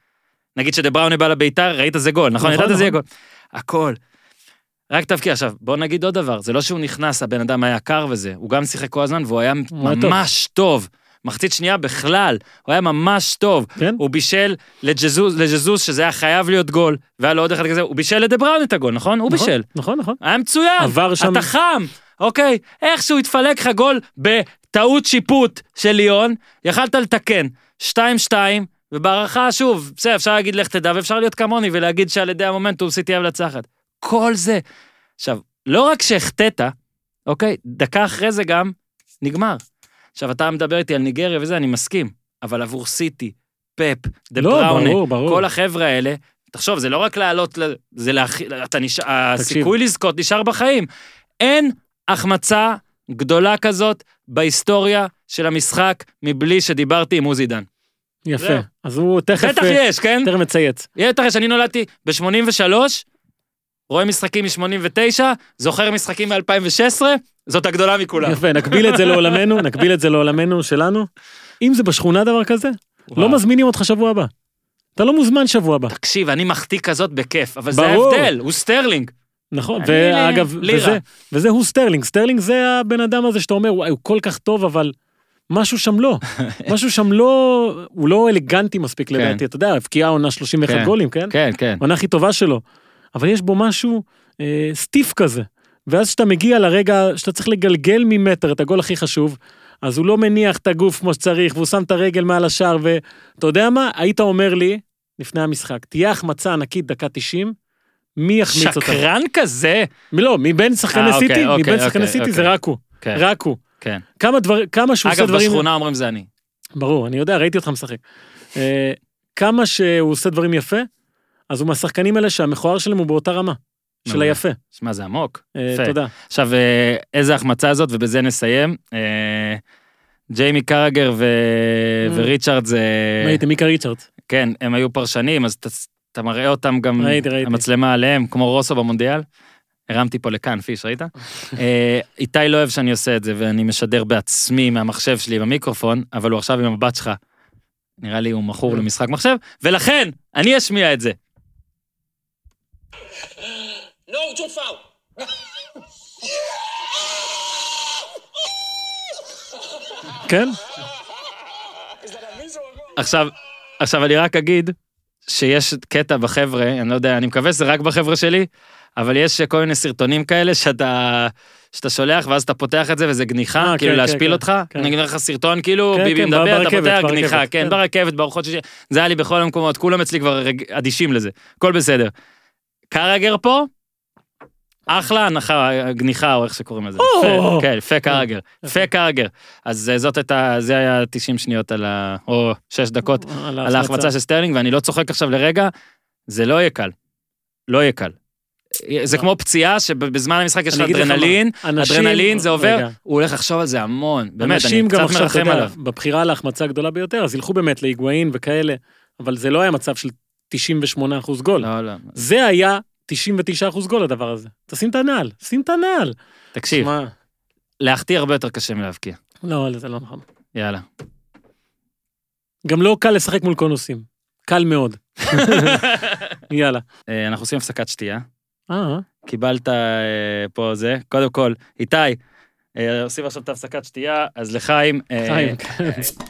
נגיד שדה בראוינה בא לבעוט, ראית זה גול, נכון? נכון, ידעת זה יהיה נכון. גול. הכל. רק תבקיע. עכשיו, בוא נגיד עוד דבר, זה לא שהוא נכנס, הבן אדם היה קר וזה, הוא גם שיחק כל הזמן והוא היה הוא. ממש טוב. מחצית שנייה בכלל, הוא היה ממש טוב. כן? הוא בישל לג'זוז, לג'זוס, שזה היה חייב להיות גול, והיה לו עוד אחד כזה, הוא בישל לדה בראוני את הגול, נכון? הוא נכון, בישל. נכון, נכון. היה מצוין, עבר שם- אתה חם, אוקיי? איכשהו התפלק לך גול בטעות שיפוט של ליאון, יכלת לתקן. 2-2, ובהערכה, שוב, בסדר, אפשר להגיד לך תדע, ואפשר להיות כמוני ולהגיד שעל ידי המומנטום סיטי המנצחת. כל זה. עכשיו, לא רק שהחטאת, אוקיי? דקה אחרי זה גם נגמר. עכשיו, אתה מדבר איתי על ניגריה וזה, אני מסכים, אבל עבור סיטי, פפ, דה לא, בראונה, ברור, ברור. כל החבר'ה האלה, תחשוב, זה לא רק לעלות, זה להכיל, אתה נשאר, הסיכוי לזכות נשאר בחיים. אין החמצה גדולה כזאת בהיסטוריה של המשחק מבלי שדיברתי עם עוזי עידן. יפה. זהו. אז הוא תכף... בטח אה, יש, כן? תכף מצייץ. בטח יש, אני נולדתי ב-83, רואה משחקים מ-89, זוכר משחקים מ-2016, זאת הגדולה מכולם. יפה, נקביל את זה לעולמנו, נקביל את זה לעולמנו שלנו. אם זה בשכונה דבר כזה, לא מזמינים אותך שבוע הבא. אתה לא מוזמן שבוע הבא. תקשיב, אני מחטיא כזאת בכיף, אבל זה ברור. ההבדל, הוא סטרלינג. נכון, ואגב, לירה. וזה, וזה הוא סטרלינג, סטרלינג זה הבן אדם הזה שאתה אומר, וואי, הוא כל כך טוב, אבל משהו שם לא, משהו שם לא, הוא לא אלגנטי מספיק כן. לדעתי, אתה יודע, הבקיעה עונה 31 כן. גולים, כן? כן, כן. העונה הכי טובה שלו, אבל יש בו משהו אה, סטיף כזה, ואז כשאתה מגיע לרגע שאתה צריך לגלגל ממטר את הגול הכי חשוב, אז הוא לא מניח את הגוף כמו שצריך, והוא שם את הרגל מעל השער, ואתה יודע מה, היית אומר לי, לפני המשחק, תהיה החמצה ענקית דקה 90, מי יחמיץ אותה? שקרן כזה. לא, מבין שחקני אה, אוקיי, סיטי, אוקיי, מבין שחקני אוקיי, סיטי זה אוקיי. רק הוא, כן, רק הוא. כן. כמה דבר, כמה שהוא עושה אגב, דברים, בשכונה אומרים זה אני. ברור, אני יודע, ראיתי אותך משחק. אה, כמה שהוא עושה דברים יפה, אז הוא מהשחקנים האלה שהמכוער שלהם הוא באותה רמה, של. היפה. שמע, זה עמוק. אה, יפה. תודה. עכשיו, אה, איזה החמצה זאת, ובזה נסיים. אה, ג'יימי קרגר ו... וריצ'רד זה... הייתם מיקה ריצ'רדס? כן, הם היו פרשנים, אז אתה, מראה אותם גם, ראיתי, ראיתי. המצלמה עליהם, כמו רוסו במונדיאל. הרמתי פה לכאן, פיש, ראית? איתי לא אוהב שאני עושה את זה, ואני משדר בעצמי מהמחשב שלי במיקרופון, אבל הוא עכשיו עם המבט שלך. נראה לי הוא מכור. למשחק מחשב, ולכן, אני אשמיע את זה. No, don't foul. כן? עכשיו, עכשיו אני רק אגיד שיש קטע בחבר'ה, אני לא יודע, אני מקווה שזה רק בחבר'ה שלי, אבל יש כל מיני סרטונים כאלה שאתה, שאתה שולח ואז אתה פותח את זה וזה גניחה, אה, כאילו כן, להשפיל כן, אותך, כן. אני אגיד לך סרטון כאילו כן, ביבי כן, מדבר, אתה ברכבת, פותח ברכבת, גניחה, כן, כן. ברכבת, בארוחות שישי, זה היה לי בכל המקומות, כולם אצלי כבר אדישים לזה, הכל בסדר. קרגר פה, אחלה הנחה, גניחה, או איך שקוראים לזה. או! פ- כן, פק ארגר. פק ארגר. אז אה, זאת הייתה, זה היה 90 שניות על ה... או 6 דקות על ההחמצה של סטרלינג, ואני לא צוחק עכשיו לרגע, זה לא יהיה קל. לא יהיה קל. זה לא. כמו פציעה שבזמן המשחק יש אדרנלין, אדרנלין זה עובר. הוא הולך לחשוב על זה המון. באמת, אני קצת מרחם עליו. בבחירה להחמצה הגדולה ביותר, אז ילכו באמת להיגואין וכאלה, אבל זה לא היה מצב של 98 אחוז גול. לא, לא. זה היה 99 אחוז גול הדבר הזה. תשים את הנעל, שים את הנעל. תקשיב, מה? להחטיא הרבה יותר קשה מלהבקיע. לא, זה לא נכון. יאללה. גם לא קל לשחק מול קונוסים. קל מאוד. יאללה. אה, אנחנו עושים הפסקת שתייה. אה, קיבלת אה, פה זה. קודם כל, איתי, אה, עושים עכשיו את ההפסקת שתייה, אז לחיים, אה, חיים.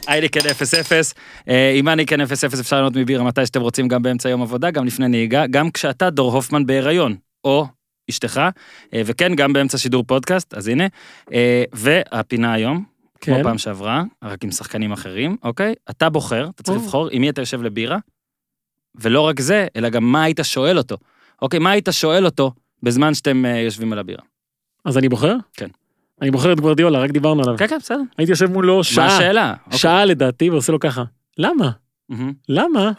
אייניקן 0-0, אה, עם אייניקן 0-0 אפשר לענות מבירה מתי שאתם רוצים, גם באמצע יום עבודה, גם לפני נהיגה, גם כשאתה דור הופמן בהיריון, או אשתך, אה, וכן, גם באמצע שידור פודקאסט, אז הנה. אה, והפינה היום, כמו כן. פעם שעברה, רק עם שחקנים אחרים, אוקיי? אתה בוחר, אתה צריך. לבחור עם מי אתה יושב לבירה, ולא רק זה, אלא גם מה היית שואל אותו. אוקיי, מה היית שואל אותו בזמן שאתם אה, יושבים על הבירה? אז אני בוחר? כן. אני בוחר את גוורדיולה, רק דיברנו עליו. כן, כן, בסדר. הייתי יושב מולו מה שעה, השאלה? אוקיי. שעה לדעתי, ועושה לו ככה. למה? למה?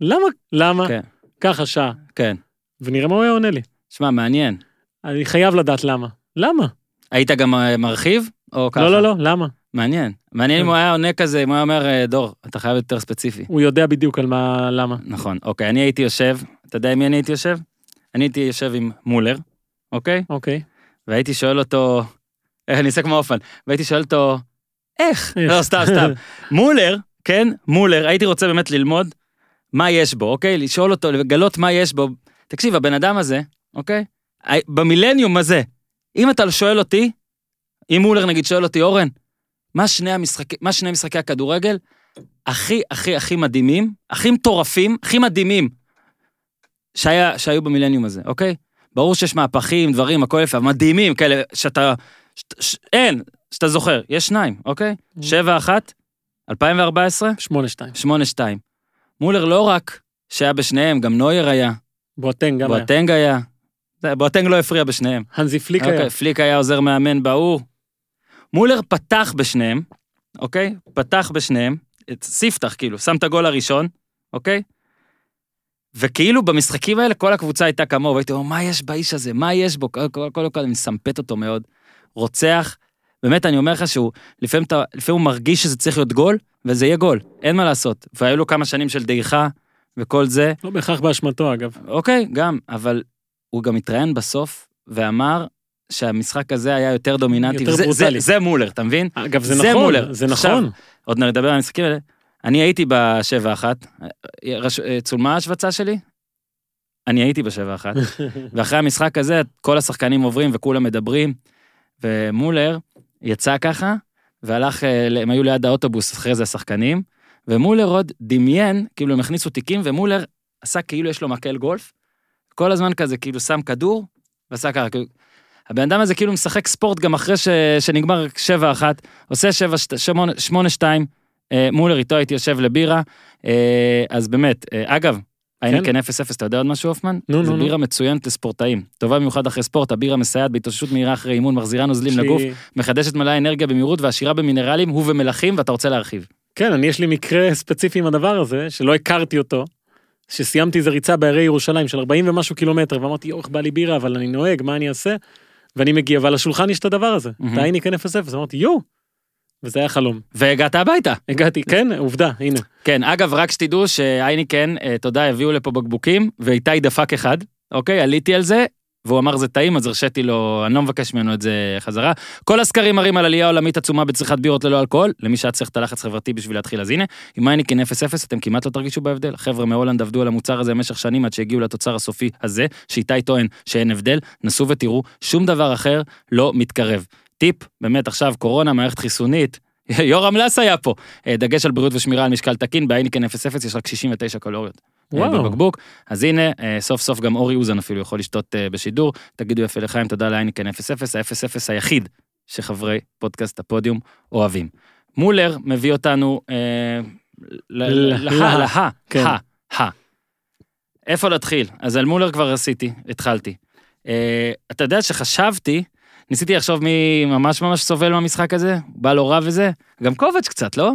למה? למה? כן. ככה שעה. כן. ונראה מה הוא היה עונה לי. שמע, מעניין. אני חייב לדעת למה. למה? היית גם אה, מרחיב, או ככה? לא, לא, לא, למה? מעניין. מעניין אם הוא היה עונה כזה, אם הוא היה אומר, אה, דור, אתה חייב יותר ספציפי. הוא יודע בדיוק על מה, למה. נכון, אוקיי, אני הייתי יושב, אתה יודע עם מי אני הייתי יושב? אני הייתי יושב עם מולר, אוקיי? אוקיי. והייתי שואל אותו, אני אעשה כמו אופן, והייתי שואל אותו, איך? לא, סתם, סתם. מולר, כן, מולר, הייתי רוצה באמת ללמוד מה יש בו, אוקיי? לשאול אותו, לגלות מה יש בו. תקשיב, הבן אדם הזה, אוקיי? במילניום הזה, אם אתה שואל אותי, אם מולר נגיד שואל אותי, אורן, מה שני המשחקי, מה שני משחקי הכדורגל הכי הכי הכי מדהימים, הכי מטורפים, הכי מדהימים שהיה, שהיו במילניום הזה, אוקיי? ברור שיש מהפכים, דברים, הכל יפה, מדהימים כאלה, שאתה... אין, שאתה זוכר, יש שניים, אוקיי? שבע אחת, 2014, שמונה שתיים. שמונה שתיים. מולר לא רק שהיה בשניהם, גם נויר היה, בואטנג גם היה. בואטנג היה. בואטנג לא הפריע בשניהם. הנזי פליק היה. אוקיי, פליק היה עוזר מאמן בההוא. מולר פתח בשניהם, אוקיי? פתח בשניהם, את ספתח כאילו, שם את הגול הראשון, אוקיי? וכאילו במשחקים האלה כל הקבוצה הייתה כמוהו, והייתי אומר, מה יש באיש הזה? מה יש בו? כל, קודם כל, אני מסמפת אותו מאוד. רוצח, באמת, אני אומר לך שהוא, לפעמים, אתה, לפעמים הוא מרגיש שזה צריך להיות גול, וזה יהיה גול, אין מה לעשות. והיו לו כמה שנים של דעיכה וכל זה, לא בהכרח באשמתו אגב. אוקיי, גם, אבל הוא גם התראיין בסוף ואמר שהמשחק הזה היה יותר דומיננטי. יותר ברוטלי. זה, זה מולר, אתה מבין? אגב זה זה נכון, מולר. זה עכשיו, נכון. עוד נדבר על המשחקים האלה. אני הייתי בשבע אחת, רש- צולמה ההשווצה שלי? אני הייתי בשבע אחת, ואחרי המשחק הזה כל השחקנים עוברים וכולם מדברים, ומולר יצא ככה, והלך, אה, הם היו ליד האוטובוס אחרי זה השחקנים, ומולר עוד דמיין, כאילו הם הכניסו תיקים, ומולר עשה כאילו יש לו מקל גולף, כל הזמן כזה כאילו שם כדור, ועשה ככה, כאילו, הבן אדם הזה כאילו משחק ספורט גם אחרי ש, שנגמר 7-1, עושה 8-2, אה, מולר איתו הייתי יושב לבירה, אה, אז באמת, אגב, היינקן 0-0, אתה יודע עוד משהו, הופמן? נו, זו נו, נו. בירה מצוינת לספורטאים. טובה במיוחד אחרי ספורט, הבירה מסייעת בהתאוששות מהירה אחרי אימון, מחזירה נוזלים לגוף, מחדשת מלא אנרגיה במהירות ועשירה במינרלים ובמלחים, ואתה רוצה להרחיב. כן, אני יש לי מקרה ספציפי עם הדבר הזה, שלא הכרתי אותו, שסיימתי איזה ריצה בערי ירושלים של 40 ומשהו קילומטר, ואמרתי, יואו, בא לי בירה, אבל אני נוהג, מה אני אעשה? ואני מגיע, ועל השולחן יש את הדבר הזה. את ההייניקן 0-0, אמרתי, יואו, וזה היה חלום. והגעת הביתה. הגעתי, כן, עובדה, הנה. כן, אגב, רק שתדעו שהייניקן, אה, תודה, הביאו לפה בקבוקים, ואיתי דפק אחד, אוקיי? עליתי על זה, והוא אמר זה טעים, אז הרשיתי לו, אני לא מבקש ממנו את זה חזרה. כל הסקרים מראים על עלייה עולמית עצומה בצריכת בירות ללא אלכוהול, למי שהיה צריך את הלחץ חברתי בשביל להתחיל, אז הנה, עם הייניקן 0-0 אתם כמעט לא תרגישו בהבדל. חבר'ה מהולנד עבדו על המוצר הזה במשך שנים עד שהגיעו לתוצר הסופי הזה, שאיתי טוען שאין הבדל, נסו ותראו, שום דבר אחר לא מתקרב. טיפ, באמת עכשיו קורונה, מערכת חיסונית, יורם לס היה פה. אה, דגש על בריאות ושמירה על משקל תקין, בהייניקן 0-0 יש רק 69 קלוריות. אה, וואו. בבקבוק. אז הנה, אה, סוף סוף גם אורי אוזן אפילו יכול לשתות בשידור. תגידו יפה לחיים, תודה להייניקן 0-0, ה-0-0 היחיד שחברי פודקאסט הפודיום אוהבים. מולר מביא אותנו לה, לה. לה, כן. ה, ה. איפה להתחיל? אז על מולר כבר עשיתי, התחלתי. אתה יודע שחשבתי, ניסיתי לחשוב מי ממש ממש סובל מהמשחק הזה, בא לו רע וזה, גם קובץ' קצת, לא?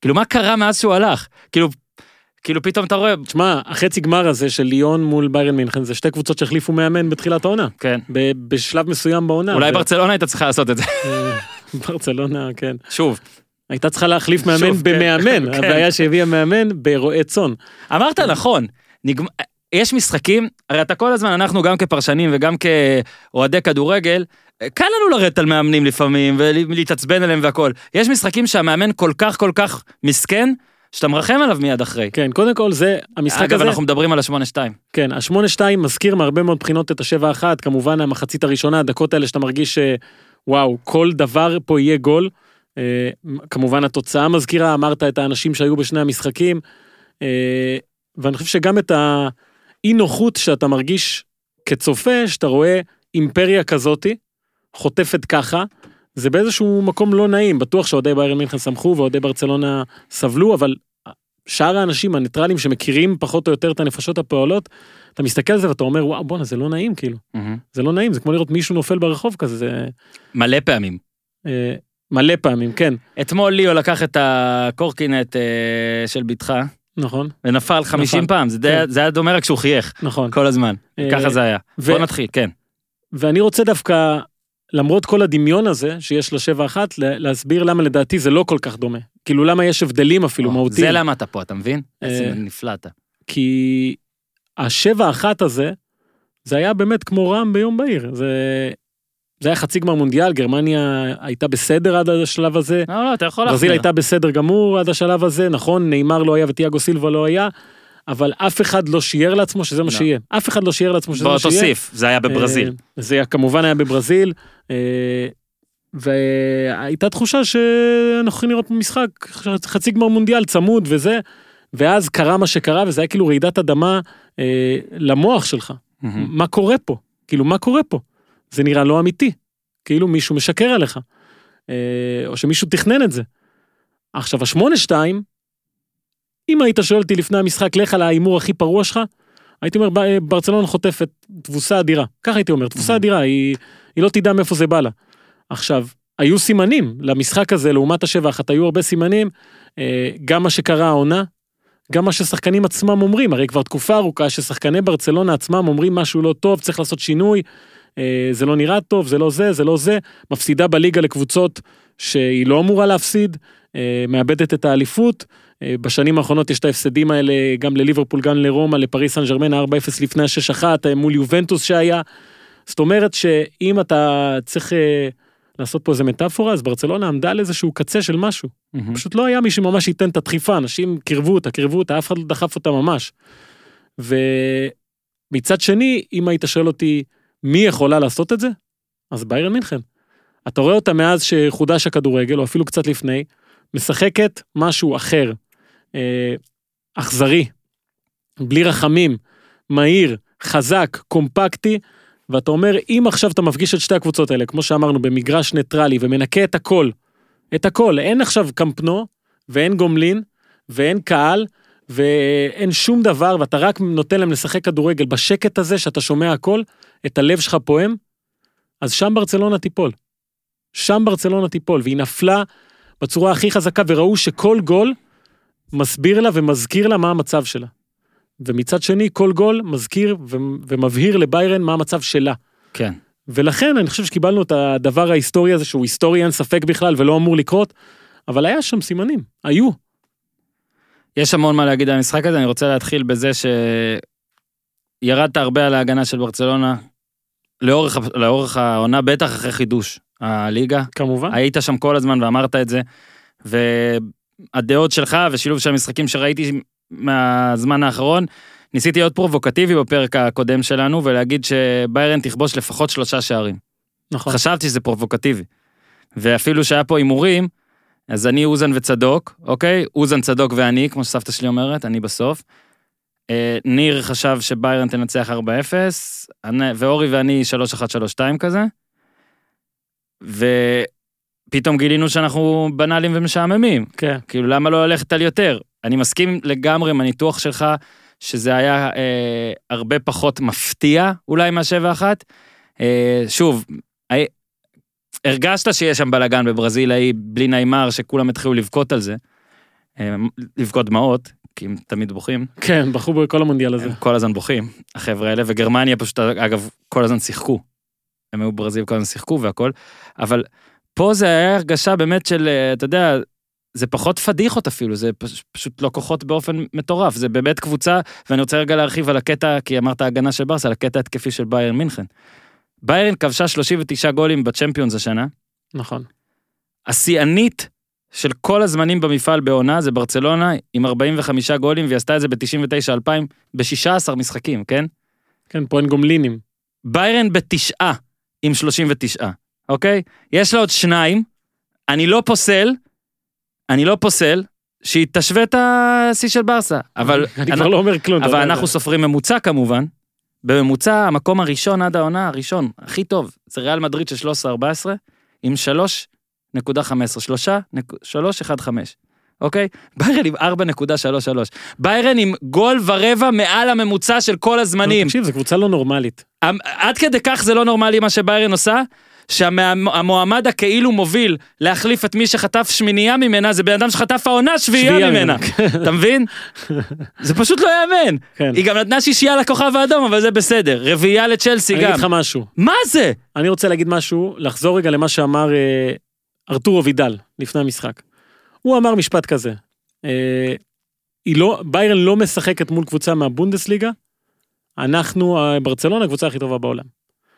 כאילו, מה קרה מאז שהוא הלך? כאילו, כאילו פתאום אתה רואה, תשמע, החצי גמר הזה של ליון מול ביירן מינכן זה שתי קבוצות שהחליפו מאמן בתחילת העונה. כן, ב- בשלב מסוים בעונה. אולי ו- ברצלונה הייתה צריכה לעשות את זה, אה, ברצלונה, כן. שוב. הייתה צריכה להחליף מאמן שוב, כן. במאמן, כן. הבעיה שהביאה מאמן ברועה צאן. אמרת נכון, נגמ... יש משחקים, הרי אתה כל הזמן, אנחנו גם כפרשנים וגם כאוהדי כדורגל, קל לנו לרדת על מאמנים לפעמים ולהתעצבן עליהם והכל. יש משחקים שהמאמן כל כך כל כך מסכן, שאתה מרחם עליו מיד אחרי. כן, קודם כל זה, המשחק אגב, הזה, אנחנו מדברים על השמונה שתיים. כן, השמונה שתיים מזכיר מהרבה מאוד בחינות את השבע אחת, כמובן המחצית הראשונה, הדקות האלה שאתה מרגיש שוואו, כל דבר פה יהיה גול. אה, כמובן התוצאה מזכירה, אמרת את האנשים שהיו בשני המשחקים, אה, ואני חושב שגם את האי נוחות שאתה מרגיש כצופה, שאתה רואה אימפריה כזאתי, חוטפת ככה, זה באיזשהו מקום לא נעים, בטוח שאוהדי ביירן מינכן שמחו ואוהדי ברצלונה סבלו, אבל שאר האנשים הניטרלים שמכירים פחות או יותר את הנפשות הפועלות, אתה מסתכל על זה ואתה אומר וואו בואנה זה לא נעים כאילו, זה לא נעים, זה כמו לראות מישהו נופל ברחוב כזה, זה מלא פעמים. אה, מלא פעמים, כן, אתמול ליאו לקח את הקורקינט אה, של בתך, נכון, ונפל 50 נפל. פעם, זה די- כן. זה היה דומה רק שהוא חייך, נכון. כל הזמן. אה, ככה זה היה. ו- בוא נתחיל, כן. ואני רוצה דווקא, למרות כל הדמיון הזה שיש לשבע אחת, לה- להסביר למה לדעתי זה לא כל כך דומה. כאילו למה יש הבדלים אפילו או, מהותיים. זה למה אתה פה, אתה מבין? אה, איזה נפלא אתה. כי השבע אחת הזה, זה היה באמת כמו רעם ביום בהיר. זה, זה היה חצי גמר מונדיאל, גרמניה הייתה בסדר עד השלב הזה, לא, לא, אתה יכול ברזיל להחמיר. הייתה בסדר גמור עד השלב הזה, נכון, נאמר לא היה וטיאגו סילבה לא היה, אבל אף אחד לא שיער לעצמו שזה מה לא. שיהיה. אף אחד לא שיער לעצמו שזה בוא מה שיהיה. תוסיף, זה היה בברזיל. אה, זה היה- כמובן היה בברזיל, אה, והייתה תחושה שאנחנו הולכים לראות משחק חצי גמר מונדיאל צמוד וזה, ואז קרה מה שקרה וזה היה כאילו רעידת אדמה אה, למוח שלך. מה קורה פה? כאילו מה קורה פה? זה נראה לא אמיתי. כאילו מישהו משקר עליך. אה, או שמישהו תכנן את זה. עכשיו השמונה שתיים, אם היית שואל אותי לפני המשחק לך על ההימור הכי פרוע שלך, הייתי אומר "ב- ברצלונה חוטפת תבוסה אדירה. ככה הייתי אומר, תבוסה אדירה, היא, היא לא תדע מאיפה זה בא לה. עכשיו, היו סימנים למשחק הזה לעומת השבע אחת, היו הרבה סימנים, אה, גם מה שקרה העונה, גם מה ששחקנים עצמם אומרים, הרי כבר תקופה ארוכה ששחקני ברצלונה עצמם אומרים משהו לא טוב, צריך לעשות שינוי, אה, זה לא נראה טוב, זה לא זה, זה לא זה, מפסידה בליגה לקבוצות שהיא לא אמורה להפסיד, אה, מאבדת את האליפות. אה, בשנים האחרונות יש את ההפסדים האלה גם לליברפול, גם לרומא, לפריס סן ג'רמן, 4-0 לפני ה-6-1, אה, מול יובנטוס שהיה. זאת אומרת שאם אתה צריך אה, לעשות פה איזה מטאפורה, אז ברצלונה עמדה על איזשהו קצה של משהו. מהמם. פשוט לא היה מי שממש ייתן את הדחיפה, אנשים קירבו אותה, קירבו אותה, אף אחד לא דחף אותה ממש. ומצד שני, אם היית שואל אותי מי יכולה לעשות את זה, אז ביירן מינכן. אתה רואה אותה מאז שחודש הכדורגל, או אפילו קצת לפני, משחקת משהו אחר, אה, אכזרי, בלי רחמים, מהיר, חזק, קומפקטי, ואתה אומר, אם עכשיו אתה מפגיש את שתי הקבוצות האלה, כמו שאמרנו, במגרש ניטרלי, ומנקה את הכל, את הכל, אין עכשיו קמפנו, ואין גומלין, ואין קהל, ואין שום דבר, ואתה רק נותן להם לשחק כדורגל בשקט הזה, שאתה שומע הכל, את הלב שלך פועם, אז שם ברצלונה תיפול. שם ברצלונה תיפול, והיא נפלה בצורה הכי חזקה, וראו שכל גול מסביר לה ומזכיר לה מה המצב שלה. ומצד שני, כל גול מזכיר ומבהיר לביירן מה המצב שלה. כן. ולכן אני חושב שקיבלנו את הדבר ההיסטורי הזה, שהוא היסטורי אין ספק בכלל ולא אמור לקרות, אבל היה שם סימנים, היו. יש המון מה להגיד על המשחק הזה, אני רוצה להתחיל בזה שירדת הרבה על ההגנה של ברצלונה, לאורך, לאורך העונה, בטח אחרי חידוש הליגה. כמובן. היית שם כל הזמן ואמרת את זה, והדעות שלך ושילוב של המשחקים שראיתי מהזמן האחרון, ניסיתי להיות פרובוקטיבי בפרק הקודם שלנו ולהגיד שביירן תכבוש לפחות שלושה שערים. נכון. חשבתי שזה פרובוקטיבי. ואפילו שהיה פה הימורים, אז אני אוזן וצדוק, אוקיי? אוזן צדוק ואני, כמו שסבתא שלי אומרת, אני בסוף. אה, ניר חשב שביירן תנצח 4-0, אני- ואורי ואני 3-1-3-2 כזה. ופתאום גילינו שאנחנו בנאליים ומשעממים. כן. כאילו, למה לא ללכת על יותר? אני מסכים לגמרי עם הניתוח שלך, שזה היה אה, הרבה פחות מפתיע אולי מהשבע אחת. אה, שוב, הרגשת שיש שם בלאגן בברזיל ההיא בלי נעימר שכולם התחילו לבכות על זה. אה, לבכות דמעות, כי הם תמיד בוכים. כן, בחרו בכל המונדיאל הזה. הם כל הזמן בוכים, החבר'ה האלה, וגרמניה פשוט, אגב, כל הזמן שיחקו. הם היו בברזיל, כל הזמן שיחקו והכל, אבל פה זה היה הרגשה באמת של, אה, אתה יודע, זה פחות פדיחות אפילו, זה פש, פשוט לא כוחות באופן מטורף, זה באמת קבוצה, ואני רוצה רגע להרחיב על הקטע, כי אמרת הגנה של ברסה, על הקטע התקפי של ביירן מינכן. ביירן כבשה 39 גולים בצ'מפיונס השנה, נכון. השיאנית של כל הזמנים במפעל בעונה זה ברצלונה עם 45 גולים, והיא עשתה את זה ב-99-2000 ב-16 משחקים, כן? כן, פה אין גומלינים. ביירן בתשעה עם 39, אוקיי? יש לה עוד שניים, אני לא פוסל, אני לא פוסל, שהיא תשווה את השיא של ברסה, אבל, אני כבר לא אומר כלום. אבל. אנחנו סופרים ממוצע כמובן. בממוצע, המקום הראשון עד העונה הראשון, הכי טוב, זה ריאל מדריד של 13-14, עם 3.15, 3.15, אוקיי? ביירן עם 4.33. ביירן עם גול ורבע מעל הממוצע של כל הזמנים. תקשיב, זו קבוצה לא נורמלית. המ- עד כדי כך זה לא נורמלי מה שביירן עושה, שהמועמד הכאילו מוביל להחליף את מי שחטף שמינייה ממנה, זה בן אדם שחטף העונה שביעייה ממנה. ממנה. אתה מבין? זה פשוט לא יאמן. כן. היא גם נתנה שישייה לכוכב האדום, אבל זה בסדר. רביעייה לצ'לסי אני גם. אגיד לך משהו. מה זה? אני רוצה להגיד משהו, לחזור רגע למה שאמר אה, ארתורו וידל לפני המשחק. הוא אמר משפט כזה, אה, לא, ביירן לא משחקת מול קבוצה מהבונדסליגה, אנחנו, אה, ברצלונה, הקבוצה הכי טובה בעולם.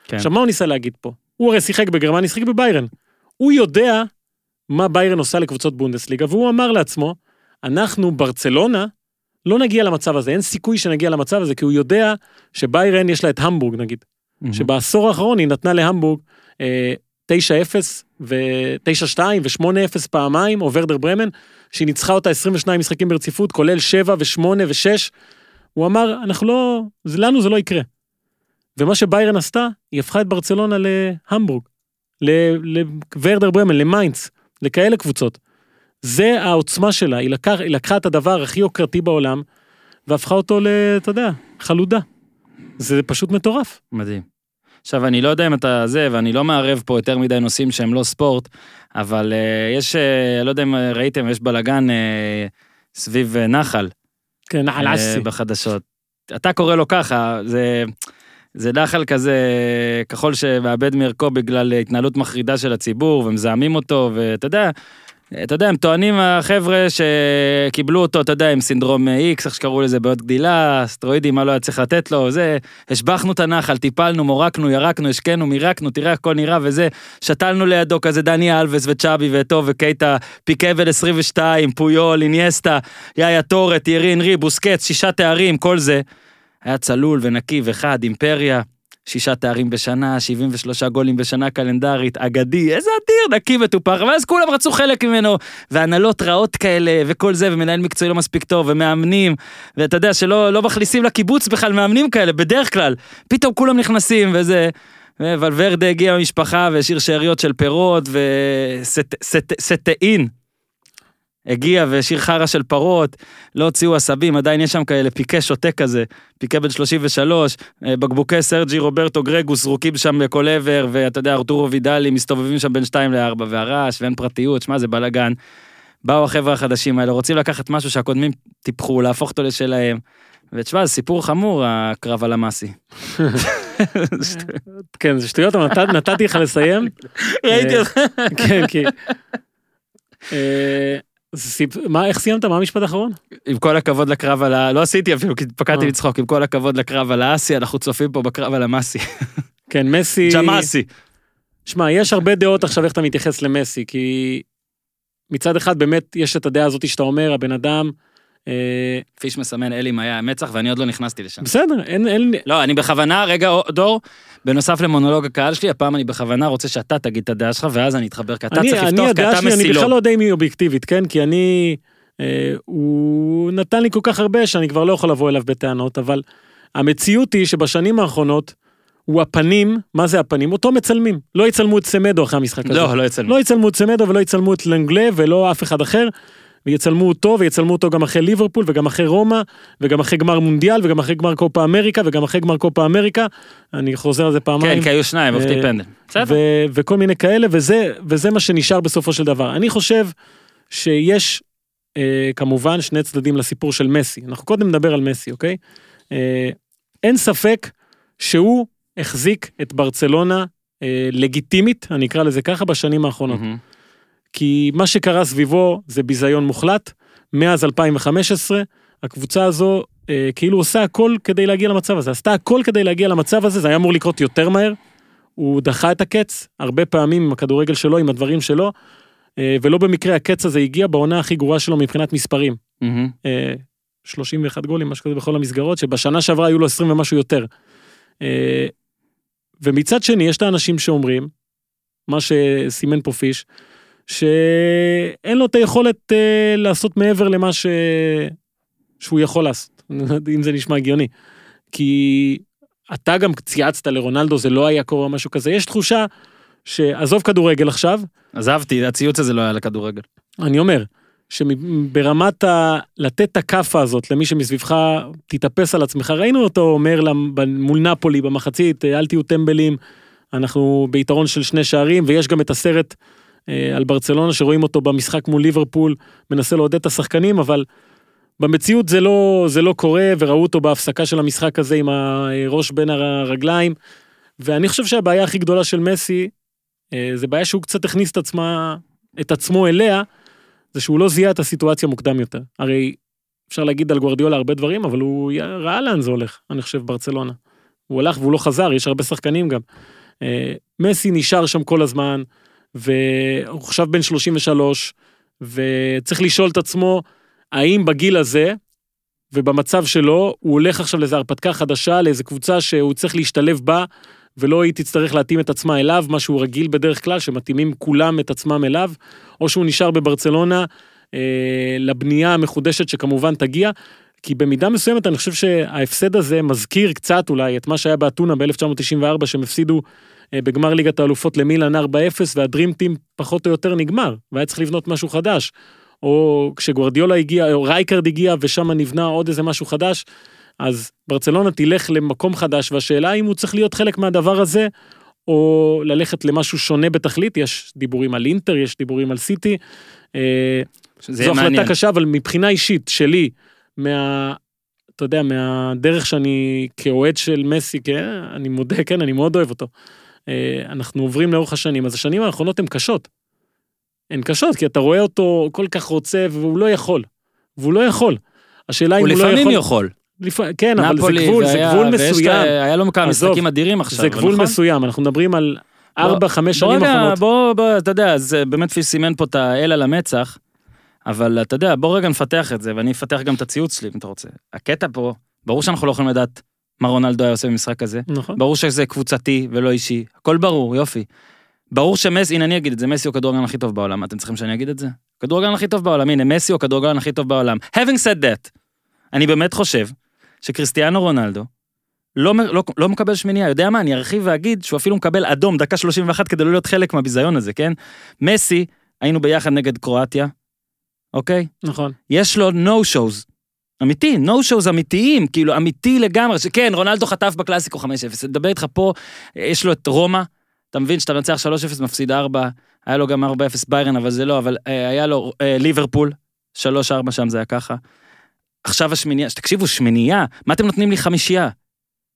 כן. עכשיו, מה הוא ניסה להגיד פה? הוא הרי שיחק בגרמניה, שיחק בביירן. הוא יודע מה ביירן עושה לקבוצות בונדסליגה, והוא אמר לעצמו, אנחנו, ברצלונה, לא נגיע למצב הזה, אין סיכוי שנגיע למצב הזה, כי הוא יודע שביירן יש לה את המבורג נגיד. שבעשור האחרון היא נתנה להמבורג אה, 9-0 ו-9-2 ו-8-0 פעמיים, או ורדר ברמן, שהיא ניצחה אותה 22 משחקים ברציפות, כולל 7 ו-8 ו-6. הוא אמר, אנחנו לא, זה, לנו זה לא יקרה. ומה שביירן עשתה, היא הפכה את ברצלונה להמבורג, לוורדר ברמן, למיינדס, לכאלה קבוצות. זה העוצמה שלה, היא, לקח, היא לקחה את הדבר הכי יוקרתי בעולם, והפכה אותו ל... אתה יודע, חלודה. זה פשוט מטורף. מדהים. עכשיו, אני לא יודע אם אתה זה, ואני לא מערב פה יותר מדי נושאים שהם לא ספורט, אבל uh, יש, uh, לא יודע אם ראיתם, יש בלאגן uh, סביב uh, נחל. כן, נחל אה, אסי. בחדשות. אתה קורא לו ככה, זה, זה נחל כזה כחול שמאבד מערכו בגלל התנהלות מחרידה של הציבור ומזהמים אותו, ואתה יודע, אתה יודע, הם טוענים החבר'ה שקיבלו אותו, אתה יודע, עם סינדרום X, איך שקראו לזה, בעיות גדילה, סטרואידים, מה לא היה צריך לתת לו, זה, השבחנו את הנחל, טיפלנו, מורקנו, ירקנו, השקנו, מירקנו, תראה איך הכל נראה וזה, שתלנו לידו כזה דני אלווס וצ'אבי ואתו וקייטה, פיקבל 22, פויול, אינייסטה, יאיה טורה, טיירי אנרי, בוסקץ, שישה תארים, כל זה. היה צלול ונקי וחד, אימפריה, שישה תארים בשנה, 73 גולים בשנה קלנדרית, אגדי, איזה אדיר, נקי מטופח, ואז כולם רצו חלק ממנו, והנהלות רעות כאלה, וכל זה, ומנהל מקצועי לא מספיק טוב, ומאמנים, ואתה יודע שלא לא מכניסים לקיבוץ בכלל מאמנים כאלה, בדרך כלל, פתאום כולם נכנסים, וזה... ולוורדה הגיע במשפחה והשאיר שאריות של פירות וסטאין. הגיע והשאיר חרא של פרות, לא הוציאו עשבים, עדיין יש שם כאלה פיקה שותה כזה, פיקה בן 33, אה, בקבוקי סרג'י רוברטו גרגוס זרוקים שם בכל עבר, ואתה יודע, ארתורו וידלי מסתובבים שם בין 2 ל-4, והרעש, ואין פרטיות, שמע, זה בלאגן. באו החבר'ה החדשים האלה, רוצים לקחת משהו שהקודמים טיפחו, להפוך אותו לשלהם. ותשמע, זה סיפור חמור, הקרב על המאסי. כן, זה שטויות, אבל נת- נתתי לך לסיים. ראיתי אה, אותך. כן, כי... מה, איך סיימת? מה המשפט האחרון? עם כל הכבוד לקרב על ה... לא עשיתי אפילו, כי פקדתי אה. לצחוק, עם כל הכבוד לקרב על האסי, אנחנו צופים פה בקרב על המאסי. כן, מסי... ג'מאסי. שמע, יש הרבה דעות עכשיו איך אתה מתייחס למסי, כי מצד אחד באמת יש את הדעה הזאת שאתה אומר, הבן אדם... אה, פיש מסמן אלי מאיה מצח, ואני עוד לא נכנסתי לשם. בסדר, אין... אין לא, אני בכוונה, רגע, דור, בנוסף למונולוג הקהל שלי, הפעם אני בכוונה רוצה שאתה תגיד את הדעה שלך, ואז אני אתחבר, כי אתה אני, צריך אני לפתוח, כי אתה שלי, אני בכלל לא. יודע אם היא אובייקטיבית, כן? כי אני... אה, הוא נתן לי כל כך הרבה שאני כבר לא יכול לבוא אליו בטענות, אבל המציאות היא שבשנים האחרונות, הוא הפנים, מה זה הפנים? אותו מצלמים. לא יצלמו את סמדו אחרי המשחק הזה. לא, לא יצלמו. לא יצלמו את סמדו ולא יצלמו את לנגלה ולא אף אחד אחר. ויצלמו אותו, ויצלמו אותו גם אחרי ליברפול, וגם אחרי רומא, וגם אחרי גמר מונדיאל, וגם אחרי גמר קופה אמריקה, וגם אחרי גמר קופה אמריקה. אני חוזר על זה פעמיים. כן, כי היו שניים, אופטי אה, פנדל. בסדר. וכל מיני כאלה, וזה, וזה מה שנשאר בסופו של דבר. אני חושב שיש אה, כמובן שני צדדים לסיפור של מסי. אנחנו קודם נדבר על מסי, אוקיי? אה, אין ספק שהוא החזיק את ברצלונה אה, לגיטימית, אני אקרא לזה ככה, בשנים האחרונות. מהמם. כי מה שקרה סביבו זה ביזיון מוחלט. מאז 2015, הקבוצה הזו אה, כאילו עושה הכל כדי להגיע למצב הזה. עשתה הכל כדי להגיע למצב הזה, זה היה אמור לקרות יותר מהר. הוא דחה את הקץ, הרבה פעמים עם הכדורגל שלו, עם הדברים שלו, אה, ולא במקרה הקץ הזה הגיע בעונה הכי גרועה שלו מבחינת מספרים. מהמם. אה, 31 גולים, משהו כזה בכל המסגרות, שבשנה שעברה היו לו 20 ומשהו יותר. אה, ומצד שני, יש את האנשים שאומרים, מה שסימן פה פיש, שאין לו את היכולת אה, לעשות מעבר למה ש... שהוא יכול לעשות, אם זה נשמע הגיוני. כי אתה גם צייצת לרונלדו, זה לא היה קורה משהו כזה, יש תחושה שעזוב כדורגל עכשיו, עזבתי, הציוץ הזה לא היה לכדורגל. אני אומר, שברמת ה... לתת את הכאפה הזאת למי שמסביבך, תתאפס על עצמך. ראינו אותו אומר למ- מול נפולי במחצית, אל תהיו טמבלים, אנחנו ביתרון של שני שערים, ויש גם את הסרט על ברצלונה שרואים אותו במשחק מול ליברפול, מנסה לעודד את השחקנים, אבל במציאות זה לא, זה לא קורה, וראו אותו בהפסקה של המשחק הזה עם הראש בין הרגליים, ואני חושב שהבעיה הכי גדולה של מסי, אה, זה בעיה שהוא קצת הכניס את עצמה, את עצמו אליה, זה שהוא לא זיהה את הסיטואציה מוקדם יותר. הרי אפשר להגיד על גוורדיולה הרבה דברים, אבל הוא ראה לאן זה הולך, אני חושב, ברצלונה. הוא הלך והוא לא חזר, יש הרבה שחקנים גם. אה, מסי נשאר שם כל הזמן, והוא עכשיו בן 33, וצריך לשאול את עצמו, האם בגיל הזה, ובמצב שלו, הוא הולך עכשיו לאיזו הרפתקה חדשה, לאיזו קבוצה שהוא צריך להשתלב בה, ולא היא תצטרך להתאים את עצמה אליו, מה שהוא רגיל בדרך כלל, שמתאימים כולם את עצמם אליו, או שהוא נשאר בברצלונה אה, לבנייה המחודשת שכמובן תגיע, כי במידה מסוימת אני חושב שההפסד הזה מזכיר קצת אולי את מה שהיה באתונה ב-1994, שהם הפסידו בגמר ליגת האלופות למילאן 4-0, והדרים טים פחות או יותר נגמר, והיה צריך לבנות משהו חדש. או כשגוורדיולה הגיע, או רייקרד הגיע, ושם נבנה עוד איזה משהו חדש, אז ברצלונה תלך למקום חדש, והשאלה אם הוא צריך להיות חלק מהדבר הזה, או ללכת למשהו שונה בתכלית, יש דיבורים על אינטר, יש דיבורים על סיטי. אה, זו החלטה מעניין. קשה, אבל מבחינה אישית שלי, מה... אתה יודע, מהדרך שאני כאוהד של מסי, כן, אני מודה, כן, אני מאוד אוהב אותו. אה, אנחנו עוברים לאורך השנים, אז השנים האחרונות הן קשות. הן קשות, כי אתה רואה אותו כל כך רוצה, והוא לא יכול. והוא לא יכול. השאלה אם הוא הוא לא לפעמים יכול... יכול. לפ... כן, אבל זה גבול, זה והיה- גבול ויש את- מסוים. היה לו כמה משחקים אדירים עכשיו. זה גבול נכון? מסוים, אנחנו מדברים על בוא- 4-5 בוא שנים רגע, האחרונות. בוא, בוא, אתה יודע, אז אה, באמת פיש סימן פה את האל על המצח, אבל אתה יודע, בוא רגע נפתח את זה, ואני אפתח גם את הציוץ שלי, אם אתה רוצה. הקטע פה, ברור שאנחנו לא יכולים לדעת מה רונלדו היה עושה במשחק הזה. נכון. ברור שזה קבוצתי ולא אישי, הכל ברור, יופי. ברור שמסי, הנה אני אגיד את זה, מסי הוא הכדורגלן הכי טוב בעולם, אתם צריכים שאני אגיד את זה? הכדורגלן הכי טוב בעולם, הנה, מסי הוא הכדורגלן הכי טוב בעולם. Having said that, אני באמת חושב שקריסטיאנו רונלדו לא, לא, לא מקבל שמיניה, יודע מה, אני ארחיב ואגיד שהוא אפילו מקבל אדום דקה 31 כדי לא להיות חלק מהביזיון הזה, כן? מסי, היינו ביחד נגד קרואטיה, אוקיי? נכון. יש לו no shows. אמיתי, no shows אמיתיים, כאילו אמיתי לגמרי, שכן, רונלדו חטף בקלאסיקו 5-0, נדבר איתך פה, יש לו את רומא, אתה מבין שאתה מנצח 3-0, מפסיד 4, היה לו גם 4-0 ביירן, אבל זה לא, אבל אה, היה לו אה, ליברפול, 3-4 שם זה היה ככה. עכשיו השמינייה, תקשיבו, שמינייה, מה אתם נותנים לי חמישייה?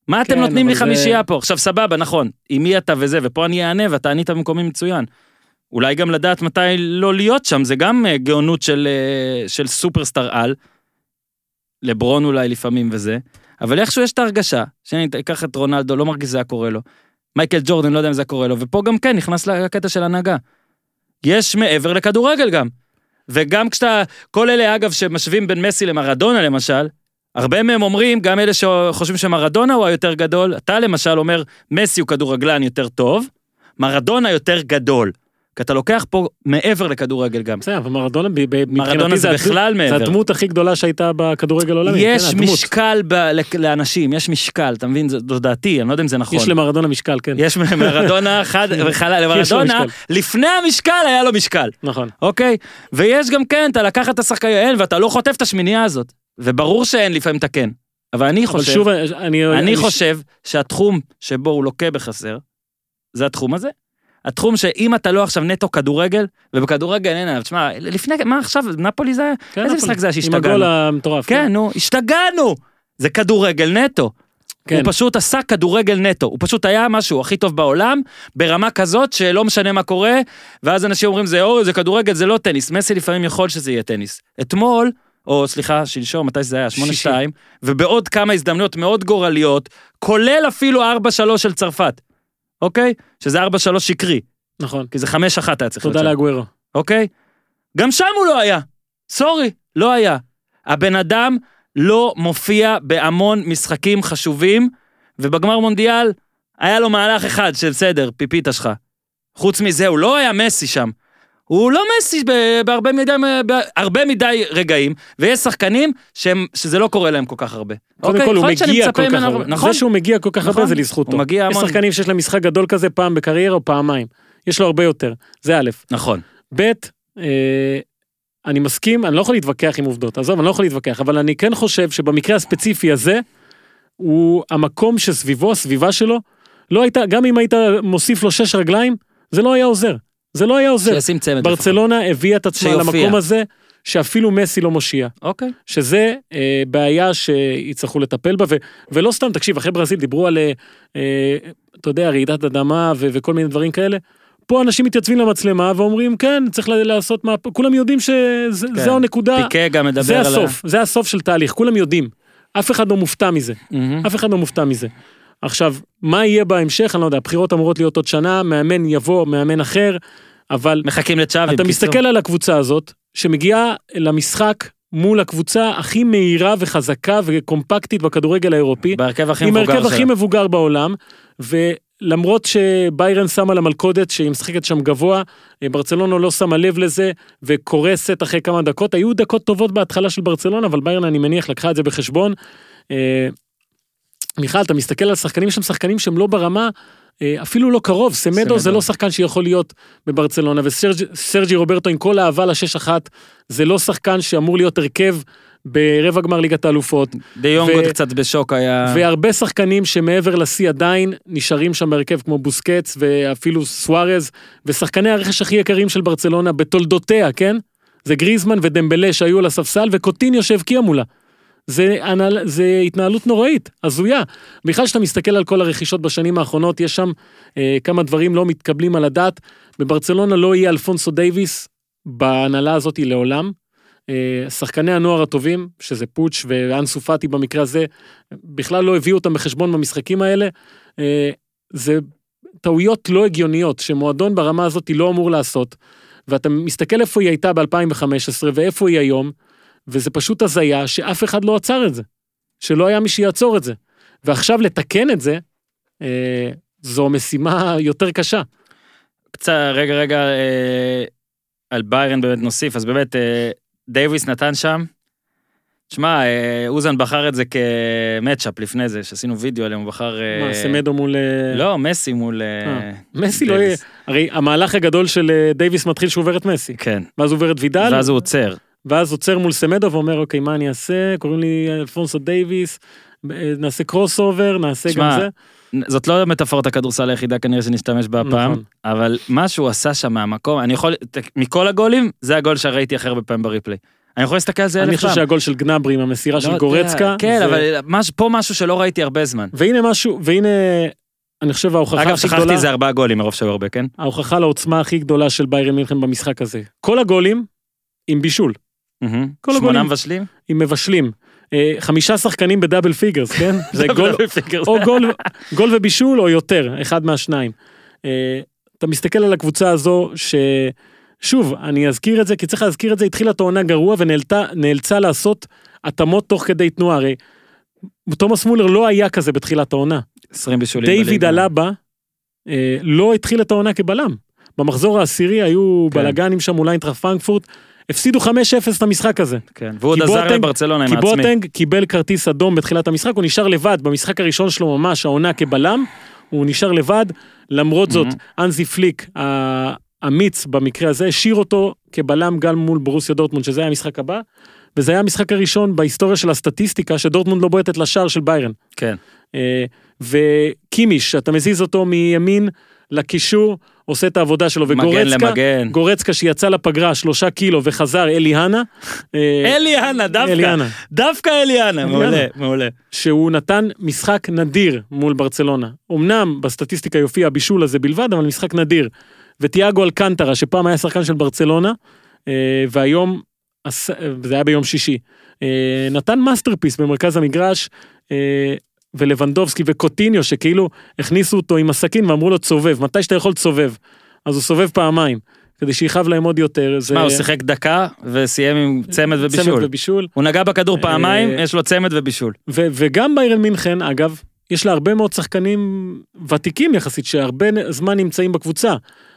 מה אתם כן, נותנים לי זה- חמישייה פה? עכשיו סבבה, נכון, עם מי אתה וזה, ופה אני אענה ואתה ענית במקומי מצוין. אולי גם לדעת מתי לא להיות שם, זה גם אה, גאונות של, אה, של סופרסטאר על. לברון אולי לפעמים וזה, אבל איכשהו יש את ההרגשה, שאני אקח את רונלדו, לא מרגיש שזה היה קורה לו. מייקל ג'ורדן, לא יודע אם זה היה קורה לו, ופה גם כן נכנס לקטע של הנהגה. יש מעבר לכדורגל גם. וגם כשאתה, כל אלה אגב שמשווים בין מסי למרדונה למשל, הרבה מהם אומרים, גם אלה שחושבים שמרדונה הוא היותר גדול, אתה למשל אומר, מסי הוא כדורגלן יותר טוב, מרדונה יותר גדול. כי אתה לוקח פה מעבר לכדורגל גם. בסדר, אבל מרדונה, מבחינתי זה בכלל זה מעבר. הדמות הכי גדולה שהייתה בכדורגל העולמי. יש כן. משקל לאנשים, יש משקל, אתה מבין? זו דעתי, אני לא יודע אם זה נכון. יש למרדונה משקל, כן. יש מרדונה חד וחלל, למרדונה. לפני המשקל היה לו משקל, נכון. אוקיי? ויש גם כן, אתה לקחת את השחקן, ואתה לא חוטף את השמינייה הזאת. וברור שאין לפעמים את הכן. אבל אני אבל חושב. אני חושב שהתחום שבו הוא לוקה בחסר, זה התחום הזה. התחום שאם אתה לא עכשיו נטו כדורגל, ובכדורגל אין עליו, תשמע, לפני, מה עכשיו, נפולי זה, כן, איזה. משחק זה היה עם שהשתגענו? הגול המטורף. כן, נו, השתגענו! זה כדורגל נטו. כן. הוא פשוט עשה כדורגל נטו, הוא פשוט היה משהו הכי טוב בעולם, ברמה כזאת שלא משנה מה קורה, ואז אנשים אומרים זה אור, זה כדורגל, זה לא טניס, מסי לפעמים יכול שזה יהיה טניס. אתמול, או סליחה, שלשום, מתי זה היה? 8-2, שישי. ובעוד כמה הזדמנויות מאוד גורליות, כולל אפילו 4-3 של צרפת, אוקיי? שזה 4-3 שקרי, נכון. כי זה 5-1 היה צריך תודה להיות שם. לאגוורו. אוקיי? גם שם הוא לא היה. סורי, לא היה. הבן אדם לא מופיע בהמון משחקים חשובים, ובגמר מונדיאל היה לו מהלך אחד של בסדר, פיפיטה שלך. חוץ מזה, הוא לא היה מסי שם. הוא לא מסי בהרבה מדי, בהרבה מדי רגעים, ויש שחקנים שהם, שזה לא קורה להם כל כך הרבה. קודם אוקיי? כל הוא להיות שאני מגיע כל כך הרבה. נכון, זה שהוא מגיע כל כך הרבה נכון. זה לזכותו. הוא מגיע יש המון. שחקנים שיש להם משחק גדול כזה פעם בקריירה או פעמיים. יש לו הרבה יותר. זה א'. נכון. ב', אה, אני מסכים, אני לא יכול להתווכח עם עובדות, עזוב, אני לא יכול להתווכח, אבל אני כן חושב שבמקרה הספציפי הזה, הוא המקום שסביבו, הסביבה שלו, לא הייתה, גם אם היית מוסיף לו שש רגליים, זה לא היה עוזר. זה לא היה עוזר. שישים צמד. לפחות. ברצלונה הביאה את עצמה שיופיע. למקום הזה, שאפילו מסי לא מושיע. אוקיי. שזה אה, בעיה שיצטרכו לטפל בה, ו, ולא סתם, תקשיב, אחרי ברזיל דיברו על, אה, אה, אתה יודע, רעידת אדמה ו, וכל מיני דברים כאלה. פה אנשים מתייצבים למצלמה ואומרים, כן, צריך לעשות מה... כולם יודעים שזה כן. הנקודה, פיקה גם מדבר זה על... הסוף, זה הסוף של תהליך, כולם יודעים. אף אחד לא מופתע מזה, מהמם. אף אחד לא מופתע מזה. עכשיו, מה יהיה בהמשך, אני לא יודע, הבחירות אמורות להיות עוד שנה, מאמן יבוא, מאמן אחר, אבל מחכים לצ'אבי. אתה. מסתכל על הקבוצה הזאת, שמגיעה למשחק מול הקבוצה הכי מהירה וחזקה וקומפקטית בכדורגל האירופי, בהרכב הכי עם מבוגר ההרכב הכי שלה. מבוגר בעולם, ולמרות שביירן שמה לה מלכודת שהיא משחקת שם גבוה, ברצלונה לא שמה לב לזה, וקורסת אחרי כמה דקות, היו דקות טובות בהתחלה של ברצלונה, אבל ביירן אני מניח לקחה את זה בחשבון. אה, מיכל, אתה מסתכל על שחקנים, יש שם שחקנים שהם לא ברמה, אפילו לא קרוב, סמדו סמדו. זה לא שחקן שיכול להיות בברצלונה, וסרג'י רוברטו עם כל האהבה לשש אחת, זה לא שחקן שאמור להיות הרכב ברבע גמר ליגת האלופות. דה יונג ו- עוד קצת בשוק היה... והרבה שחקנים שמעבר לשיא עדיין נשארים שם בהרכב כמו בוסקץ ואפילו סוארז ושחקני הרכש הכי יקרים של ברצלונה בתולדותיה, כן? זה גריזמן ודמבלה שהיו על הספסל וקוטיניו שהבקיע מולה. זה, הנהל- זה התנהלות נוראית, הזויה. בכלל כשאתה מסתכל על כל הרכישות בשנים האחרונות, יש שם אה, כמה דברים לא מתקבלים על הדעת. בברצלונה לא יהיה אלפונסו דייוויס בהנהלה הזאת לעולם. אה, שחקני הנוער הטובים, שזה פוטש ואנסו פאטי במקרה הזה, בכלל לא הביאו אותם בחשבון במשחקים האלה. אה, זה טעויות לא הגיוניות שמועדון ברמה הזאת לא אמור לעשות. ואתה מסתכל איפה היא הייתה ב-2015 ואיפה היא היום, וזה פשוט הזיה שאף אחד לא עצר את זה. שלא היה מי שיעצור את זה. ועכשיו לתקן את זה, אה, זו משימה יותר קשה. קצת, רגע, רגע, אה, על ביירן באמת נוסיף, אז באמת, אה, דייוויס נתן שם. שמע, אה, אוזן בחר את זה כ matchup לפני זה, שעשינו וידאו עליהם, הוא בחר... אה, מה, סמדו מול... אה, לא, מסי מול... מסי לא יהיה... הרי המהלך הגדול של דייוויס מתחיל שהוא עובר את מסי. כן, ואז הוא עובר את וידל, ואז הוא עוצר. ואז עוצר מול סמדו ואומר, אוקיי, מה אני אעשה? קוראים לי אלפונסו דייוויס, נעשה crossover, נעשה שמע, גם זה. זאת לא מטאפורת הכדורסל היחידה כנראה שנשתמש בה הפעם, נכון. אבל מה שהוא עשה שם מהמקום, אני יכול, מכל הגולים, זה הגול שראיתי הכי הרבה פעמים ב replay. אני יכול להסתכל על זה אני אלף חושב פעם. שהגול של גנאברי עם המסירה לא של גורצקה. כן, זה- אבל מש- פה משהו שלא ראיתי הרבה זמן. והנה משהו, והנה, אני חושב ההוכחה אגב, הכי שכחתי גדולה, זה ארבעה גולים מרוב שהיו הרבה, כן? ההוכחה לעוצמה הכי גדולה של ביירן מינכן במשחק הזה. כל הגולים עם בישול, שמונה. מבשלים? עם מבשלים. אה, חמישה שחקנים ב double figures, כן? זה גול, או גול, גול ובישול או יותר, אחד מהשניים. אה, אתה מסתכל על הקבוצה הזו, ששוב, אני אזכיר את זה, כי צריך להזכיר את זה, התחילה את העונה גרוע ונאלצה לעשות התאמות תוך כדי תנועה. הרי תומאס מולר לא היה כזה בתחילת העונה. 20 בישולים. דיוויד בליגה. אלאבה אה, לא התחיל את העונה כבלם. במחזור העשירי היו כן. בלאגנים שם מול איינטראכט פרנקפורט, הפסידו 5-0 את המשחק הזה. כן, והוא עוד עזר לברצלונה עם כי העצמי. בואטנג קיבל כרטיס אדום בתחילת המשחק, הוא נשאר לבד, במשחק הראשון שלו ממש, העונה כבלם, הוא נשאר לבד, למרות זאת, הנזי פליק, האמיץ במקרה הזה, השאיר אותו כבלם גם מול ברוסיה דורטמונד, שזה היה המשחק הבא, וזה היה המשחק הראשון בהיסטוריה של הסטטיסטיקה, שדורטמונד לא בועטת לשער של ביירן. כן. אה, וקימיש, אתה מזיז אותו מימין לקישור, עושה את העבודה שלו, וגורצקה, למגן. גורצקה שיצא לפגרה שלושה קילו וחזר אליהנה. אה, אליאנה, דווקא. אליאנה. דווקא אליאנה, מעולה, מעולה. שהוא נתן משחק נדיר מול ברצלונה. אמנם בסטטיסטיקה יופיע הבישול הזה בלבד, אבל משחק נדיר. ותיאגו אלקנטרה, שפעם היה שחקן של ברצלונה, אה, והיום, זה היה ביום שישי, אה, נתן masterpiece במרכז המגרש, ולבנדובסקי וקוטיניו, שכאילו הכניסו אותו עם הסכין ואמרו לו תסובב, מתי שאתה יכול תסובב. אז הוא סובב פעמיים, כדי שיכאב להם עוד יותר. זה... מה, הוא שיחק דקה וסיים עם צמד ובישול. צמד ובישול. הוא נגע בכדור פעמיים, אה, יש לו צמד ובישול. ו- וגם ביירן מינכן, אגב, יש לה הרבה מאוד שחקנים ותיקים יחסית, שהרבה זמן נמצאים בקבוצה,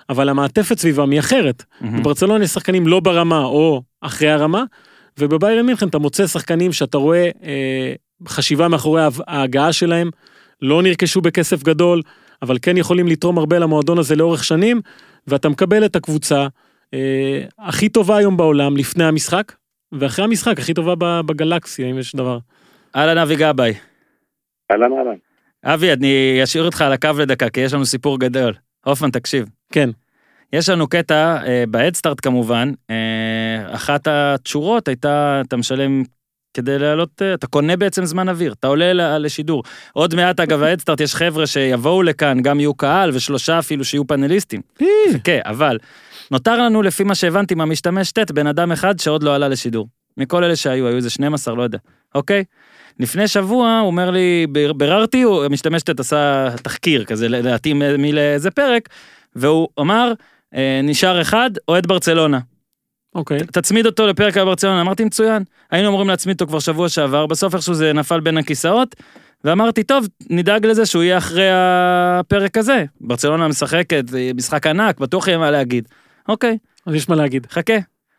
אבל המעטפת סביבם היא אחרת. בברצלונה יש שחקנים לא ברמה או אחרי הרמה, ובביירן מינכן אתה מוצא שחקנים שאתה רואה אה, חשיבה מאחורי ההגעה שלהם, לא נרכשו בכסף גדול, אבל כן יכולים לתרום הרבה למועדון הזה לאורך שנים, ואתה מקבל את הקבוצה אה, הכי טובה היום בעולם לפני המשחק, ואחרי המשחק הכי טובה ב- בגלקסיה, אם יש דבר. אהלן אבי גבאי. אהלן אהלן. אבי, אני אשאיר אותך על הקו לדקה, כי יש לנו סיפור גדול. הופמן, תקשיב. כן. יש לנו קטע, אה, בהדסטארט כמובן, אה, אחת התשורות הייתה, אתה משלם כדי לעלות, אה, אתה קונה בעצם זמן אוויר, אתה עולה לשידור. עוד מעט, אגב, בהדסטארט יש חבר'ה שיבואו לכאן, גם יהיו קהל, ושלושה אפילו שיהיו פאנליסטים. כן, אבל נותר לנו, לפי מה שהבנתי מהמשתמש ט', בן אדם אחד שעוד לא עלה לשידור. מכל אלה שהיו, היו איזה 12, לא יודע, אוקיי? לפני שבוע הוא אומר לי, ביררתי, הוא- המשתמש ט' עשה תחקיר כזה, להתאים מי לאיזה פרק, והוא אמר, אה, נשאר אחד, אוהד ברצלונה. אוקיי. תצמיד אותו לפרק על ברצלונה, אמרתי מצוין. היינו אמורים להצמיד אותו כבר שבוע שעבר, בסוף איכשהו זה נפל בין הכיסאות, ואמרתי, טוב, נדאג לזה שהוא יהיה אחרי הפרק הזה. ברצלונה משחקת, משחק ענק, בטוח יהיה מה להגיד. אוקיי, אז יש מה להגיד. חכה.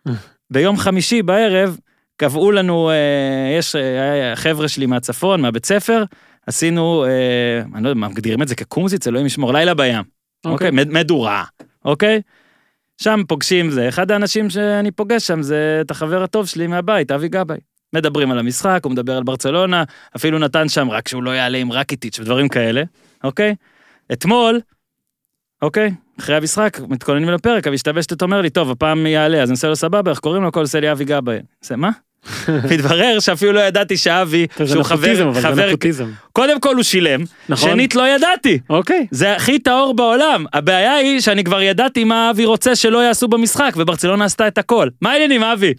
ביום חמישי בערב, קבעו לנו, אה, יש אה, חבר'ה שלי מהצפון, מהבית ספר, עשינו, אה, אני לא יודע, מגדירים את זה כקומזיץ, אלוהים ישמור, לילה בים. אוקיי, מד- מדורה, אוקיי? שם פוגשים זה, אחד האנשים שאני פוגש שם זה את החבר הטוב שלי מהבית, אבי גבאי. מדברים על המשחק, הוא מדבר על ברצלונה, אפילו נתן שם רק שהוא לא יעלה עם רקיטיץ' ודברים כאלה, אוקיי? אתמול, אוקיי, אחרי המשחק, מתכוננים לפרק, המשתבשת אומר לי, טוב, הפעם יעלה, אז אני עושה לו סבבה, איך קוראים לו? הכל עושה לי אבי גבאי. זה מה? מתברר שאפילו לא ידעתי שאבי, שהוא חבר, חבר. קודם כל הוא שילם, נכון. שנית לא ידעתי. אוקיי. זה הכי טהור בעולם. הבעיה היא שאני כבר ידעתי מה אבי רוצה שלא יעשו במשחק, וברצלונה עשתה את הכל. מה העניינים, אבי?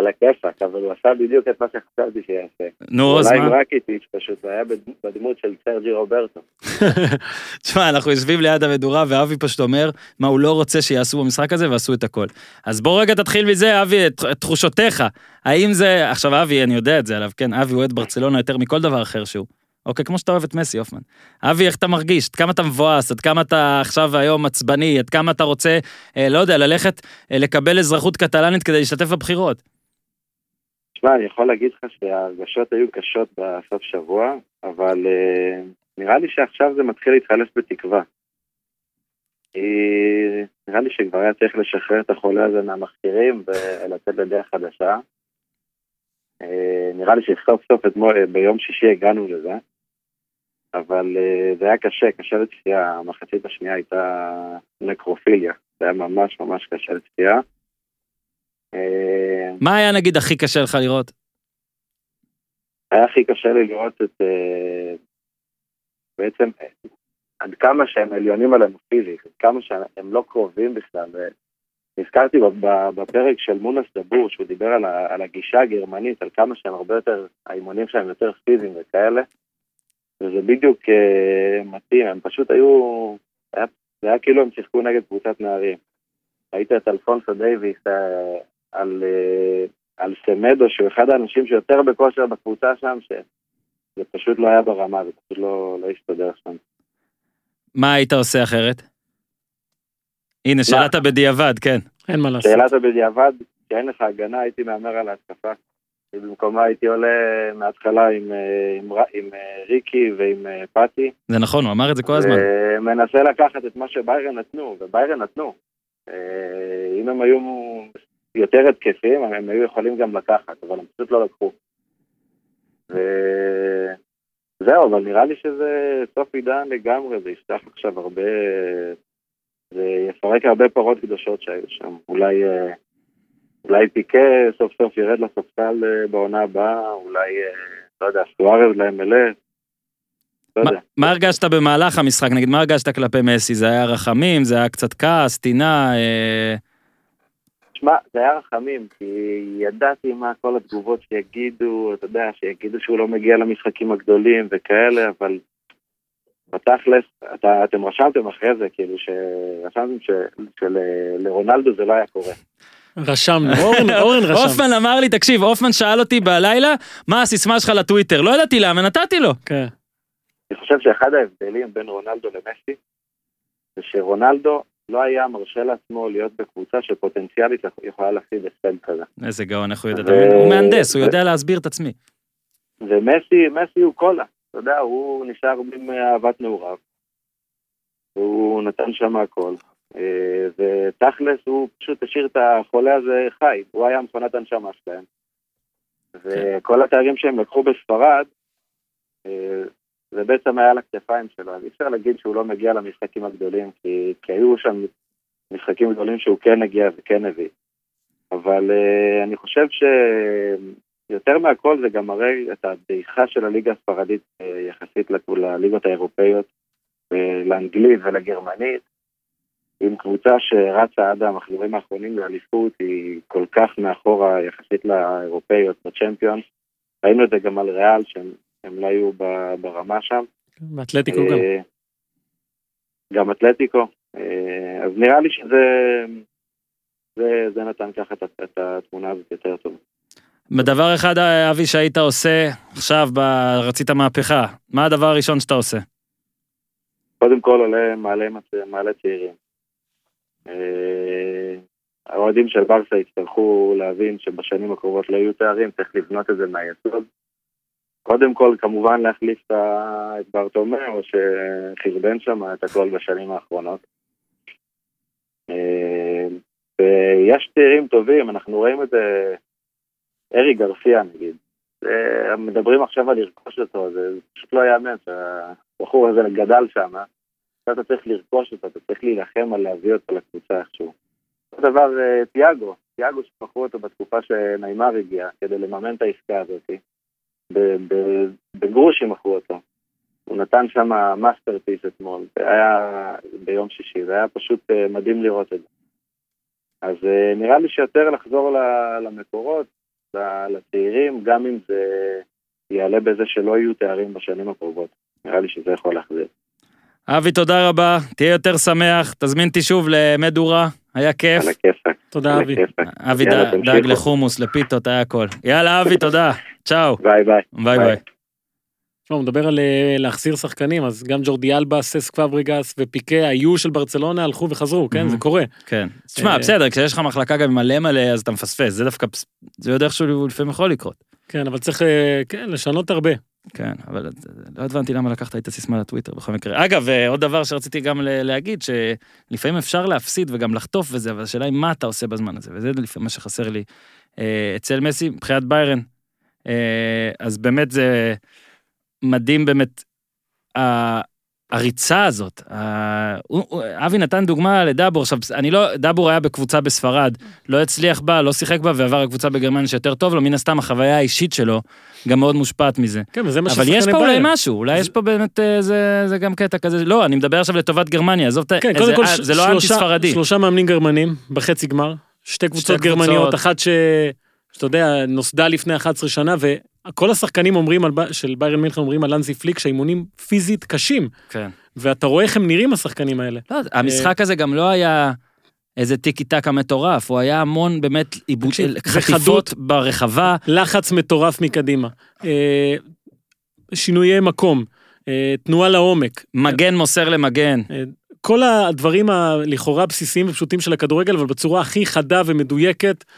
על הכיפאק, אבל הוא עשה בדיוק את מה שחשבתי שיעשה. נו, אז אולי עם מה? רקיטיץ' פשוט, זה היה בד- בדמות של סרג'י רוברטו. תשמע, אנחנו יושבים ליד המדורה, ואבי פשוט אומר מה הוא לא רוצה שיעשו במשחק הזה, ועשו את הכל. אז בוא רגע תתחיל מזה, אבי, את תחושותיך. האם זה... עכשיו, אבי, אני יודע את זה עליו, כן? אבי אוהד ברצלונה יותר מכל דבר אחר שהוא. אוקיי, כמו שאתה אוהב את מסי, הופמן. אבי, איך אתה מרגיש? עד כמה אתה מבואס? עד כמה אתה עכשיו היום עצבני? עד כמה אתה רוצה, אה, לא יודע, ללכת אה, לקבל אזרחות קטלנית כדי להשתתף בבחירות? תשמע, אני יכול להגיד לך שההרגשות היו קשות בסוף שבוע, אבל uh, נראה לי שעכשיו זה מתחיל להתחלף בתקווה. כי נראה לי שכבר היה צריך לשחרר את החולה הזה מהמחקירים ולצאת לדרך חדשה. Uh, נראה לי שסוף סוף אתמול, אה, ביום שישי הגענו לזה, אבל uh, זה היה קשה, קשה לצפייה, המחצית השנייה הייתה נקרופיליה, זה היה ממש ממש קשה לצפייה. מה היה נגיד הכי קשה לך לראות? היה הכי קשה לי לראות את... אה, בעצם עד כמה שהם עליונים עלינו פיזית, עד כמה שהם לא קרובים בכלל. נזכרתי בפרק של מונס דבור, שהוא דיבר על הגישה הגרמנית, על כמה שהם הרבה יותר, האימונים שלהם יותר פיזיים וכאלה, וזה בדיוק אה, מתאים, הם פשוט היו, היה, זה היה כאילו הם שיחקו נגד קבוצת נערים. ראית את אלפונסו דייוויס אה, על, אה, על סמדו, שהוא אחד האנשים שיותר בכושר בקבוצה שם, שזה פשוט לא היה ברמה, זה פשוט לא, לא הסתדר שם. מה היית עושה אחרת? הנה, שאלת בדיעבד, כן. אין מה לעשות. שאלת בדיעבד, כשאין לך הגנה, הייתי מהמר על ההתקפה. במקומה הייתי עולה מההתחלה עם, אה, עם, ר- עם אה, ריקי ועם פאטי. זה נכון, הוא אמר את זה כל הזמן. ומנסה לקחת את מה שביירן נתנו, וביירן נתנו. אם הם היו יותר התקפיים, הם היו יכולים גם לקחת, אבל הם פשוט לא לקחו. וזהו, אבל נראה לי שזה סוף עידן לגמרי, זה יפתח עכשיו הרבה... זה יפרק הרבה פרות קדושות שהיו שם. אולי, אה, אולי פיקה סוף סוף ירד לספסל אה, בעונה הבאה, אולי, אה, לא יודע, סוארז ל-MLS. לא מה- הרגשת במהלך המשחק? נגיד, מה הרגשת כלפי מסי? זה היה רחמים? זה היה קצת כעס, טינה? אה, שמע, זה היה רחמים, כי ידעתי מה כל התגובות שיגידו, אתה יודע, שיגידו שהוא לא מגיע למשחקים הגדולים וכאלה, אבל בתכלס, אתה, אתם רשמתם אחרי זה, כאילו, שרשמתם שלרונלדו זה לא היה קורה. רשמנו, אורן, אורן רשם. הופמן אמר לי, תקשיב, הופמן שאל אותי בלילה, מה הסיסמה שלך לטוויטר? לא ידעתי למה, נתתי לו. כן. אני חושב שאחד ההבדלים בין רונלדו למסי, זה שרונלדו לא היה מרשה לעצמו להיות בקבוצה שפוטנציאלית יכולה להפסיד הפסד כזה. איזה גאון, איך הוא יודע, ו-? הוא מהנדס, הוא יודע להסביר את עצמי. ומסי, מסי הוא קולה, אתה יודע, הוא נשאר עם אהבת נעוריו. הוא נתן שם הכל. אה, ותכלס הוא פשוט השאיר את החולה הזה חי, הוא היה מכונת הנשמה שלהם. וכל התארים שהם לקחו בספרד, אה, זה בעצם היה על הכתפיים שלו, אז אי אפשר להגיד שהוא לא מגיע למשחקים הגדולים, כי, כי היו שם משחקים גדולים שהוא כן הגיע וכן הביא. אבל אה, אני חושב שיותר מהכל זה גם מראה את הדעיכה של הליגה הספרדית אה, יחסית לליגות האירופאיות, אה, לאנגלית ולגרמנית. עם קבוצה שרצה עד המחזורים האחרונים לאליפות, היא כל כך מאחורה יחסית לאירופאיות בצ'מפיונס. ראינו את זה גם על ריאל, שהם הם לא היו ברמה שם. ואתלטיקו גם. אה, גם אתלטיקו. אה, אז נראה לי שזה זה, זה נתן ככה את, את התמונה הזאת יותר טוב. בדבר אחד, אבי, שהיית עושה עכשיו, ב- רצית מהפכה, מה הדבר הראשון שאתה עושה? קודם כל עולה מעלה, מעלה צעירים. אה, האוהדים של ברסה יצטרכו להבין שבשנים הקרובות לא יהיו תארים, צריך לבנות את זה מהיסוד. קודם כל, כמובן להחליף את ברטומאו, שחרבן שם את הכל בשנים האחרונות. אה, ויש צעירים טובים, אנחנו רואים את ארי גרסיה נגיד. מדברים עכשיו על לרכוש אותו, זה פשוט לא ייאמן שהבחור הזה גדל שם. אתה צריך לרכוש אותו, אתה צריך להילחם על להביא אותו לקבוצה איכשהו. אותו דבר אה, תיאגו, תיאגו שמכרו אותו בתקופה שניימר הגיע, כדי לממן את העסקה הזאת. ב- ב- בגרושים מכרו אותו. הוא נתן שם masterpiece אתמול, זה היה ביום שישי, זה היה פשוט אה, מדהים לראות את זה. אז אה, נראה לי שיותר לחזור למקורות, לצעירים, גם אם זה יעלה בזה שלא יהיו תארים בשנים הקרובות. נראה לי שזה יכול להחזיר. אבי, תודה רבה, תהיה יותר שמח, תזמין אותי שוב למדורה, היה כיף. תודה, אבי. אבי דאג- לחומוס, לפיתות, היה הכל. יאללה, אבי, תודה. צ'או. ביי ביי. ביי ביי. תשמע, הוא מדבר על אה, להחזיר שחקנים, אז גם ג'ורדי אלבה, ססק פברגאס ופיקה היו של ברצלונה, הלכו וחזרו, כן? Mhm. זה קורה. כן. תשמע, אה, בסדר, כשיש לך מחלקה גם מלא מלא, אז אתה מפספס, זה דווקא, זה יודע איכשהו לפעמים יכול לקרות. כן, אבל צריך, אה, כן, לשנות הרבה. כן, אבל לא הבנתי למה לקחת את הסיסמה לטוויטר בכל מקרה. אגב, אה, עוד דבר שרציתי גם להגיד, שלפעמים אפשר להפסיד וגם לחטוף וזה, אבל השאלה היא מה אתה עושה בזמן הזה, וזה לפעמים מה שחסר לי אה, אצל מסי, מבחינת ביירן. אה, אז באמת זה מדהים באמת, הריצה הזאת. אבי נתן דוגמה לדאבור, עכשיו, אני לא, דאבור היה בקבוצה בספרד, לא הצליח בה, לא שיחק בה, ועבר לקבוצה בגרמניה שיותר טוב לו, מן הסתם החוויה האישית שלו גם מאוד מושפעת מזה. כן, וזה מה אבל ששחקני יש פה אולי. משהו, אולי יש פה באמת, אה, זה, גם קטע כזה, לא, אני מדבר עכשיו לטובת גרמניה, עזוב את. כן, זה- קודם כל, אה, זה לא אנטי ספרדי. שלושה מאמנים גרמנים בחצי גמר, שתי קבוצות. גרמניות, אחת ש... שאתה יודע, נוסדה לפני 11 שנה, וכל השחקנים אומרים על, של ביירן מינכן אומרים על אנזי פליק שהאימונים פיזית קשים, כן. ואתה רואה איך הם נראים השחקנים האלה. לא, המשחק הזה גם לא היה איזה טיקי טקה מטורף, הוא היה המון באמת עיבוד, תקשיב, חטיפות וחדות. ברחבה. לחץ מטורף מקדימה, אה, שינויי מקום, אה, תנועה לעומק, מגן מוסר למגן. אה, כל הדברים הלכאורה בסיסיים ופשוטים של הכדורגל, אבל בצורה הכי חדה ומדויקת, אה,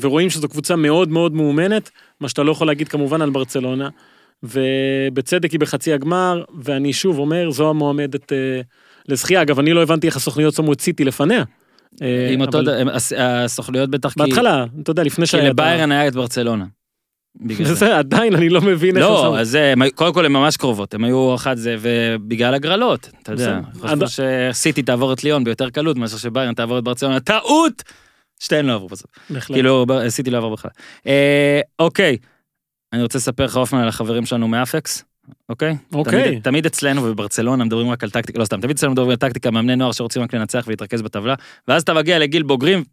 ורואים שזו קבוצה מאוד מאוד מאומנת, מה שאתה לא יכול להגיד כמובן על ברצלונה, ובצדק היא בחצי הגמר, ואני שוב אומר, זו המועמדת אה, לזכייה. אגב, אני לא הבנתי איך הסוכניות שמו את סיטי לפניה. אה, עם אותו, אבל ד- הם- הס- הסוכנויות בטח כי... בהתחלה, אתה יודע, לפני כי שהיה... ה- לביירן היה את ברצלונה. בגלל זה. עדיין, אני לא מבין איך... לא, אז קודם כל הן ממש קרובות, הם היו אחת זה, ובגלל הגרלות, אתה יודע. חשבו שסיטי תעבור את ליון ביותר קלות מאשר שביירן תעבור את ברצלונה, טעות! שתיהן לא עברו בסוף. בהחלט. כאילו, סיטי לא עבר בכלל. אה, אוקיי, אני רוצה לספר לך אופן על החברים שלנו מאפקס, אוקיי? אוקיי. תמיד, תמיד אצלנו בברצלונה מדברים רק על טקטיקה, לא סתם, תמיד אצלנו מדברים על טקטיקה, מאמני נוער שרוצים רק לנצח ולהתרכז בטבלה, ואז אתה מגיע לגיל בוגרים,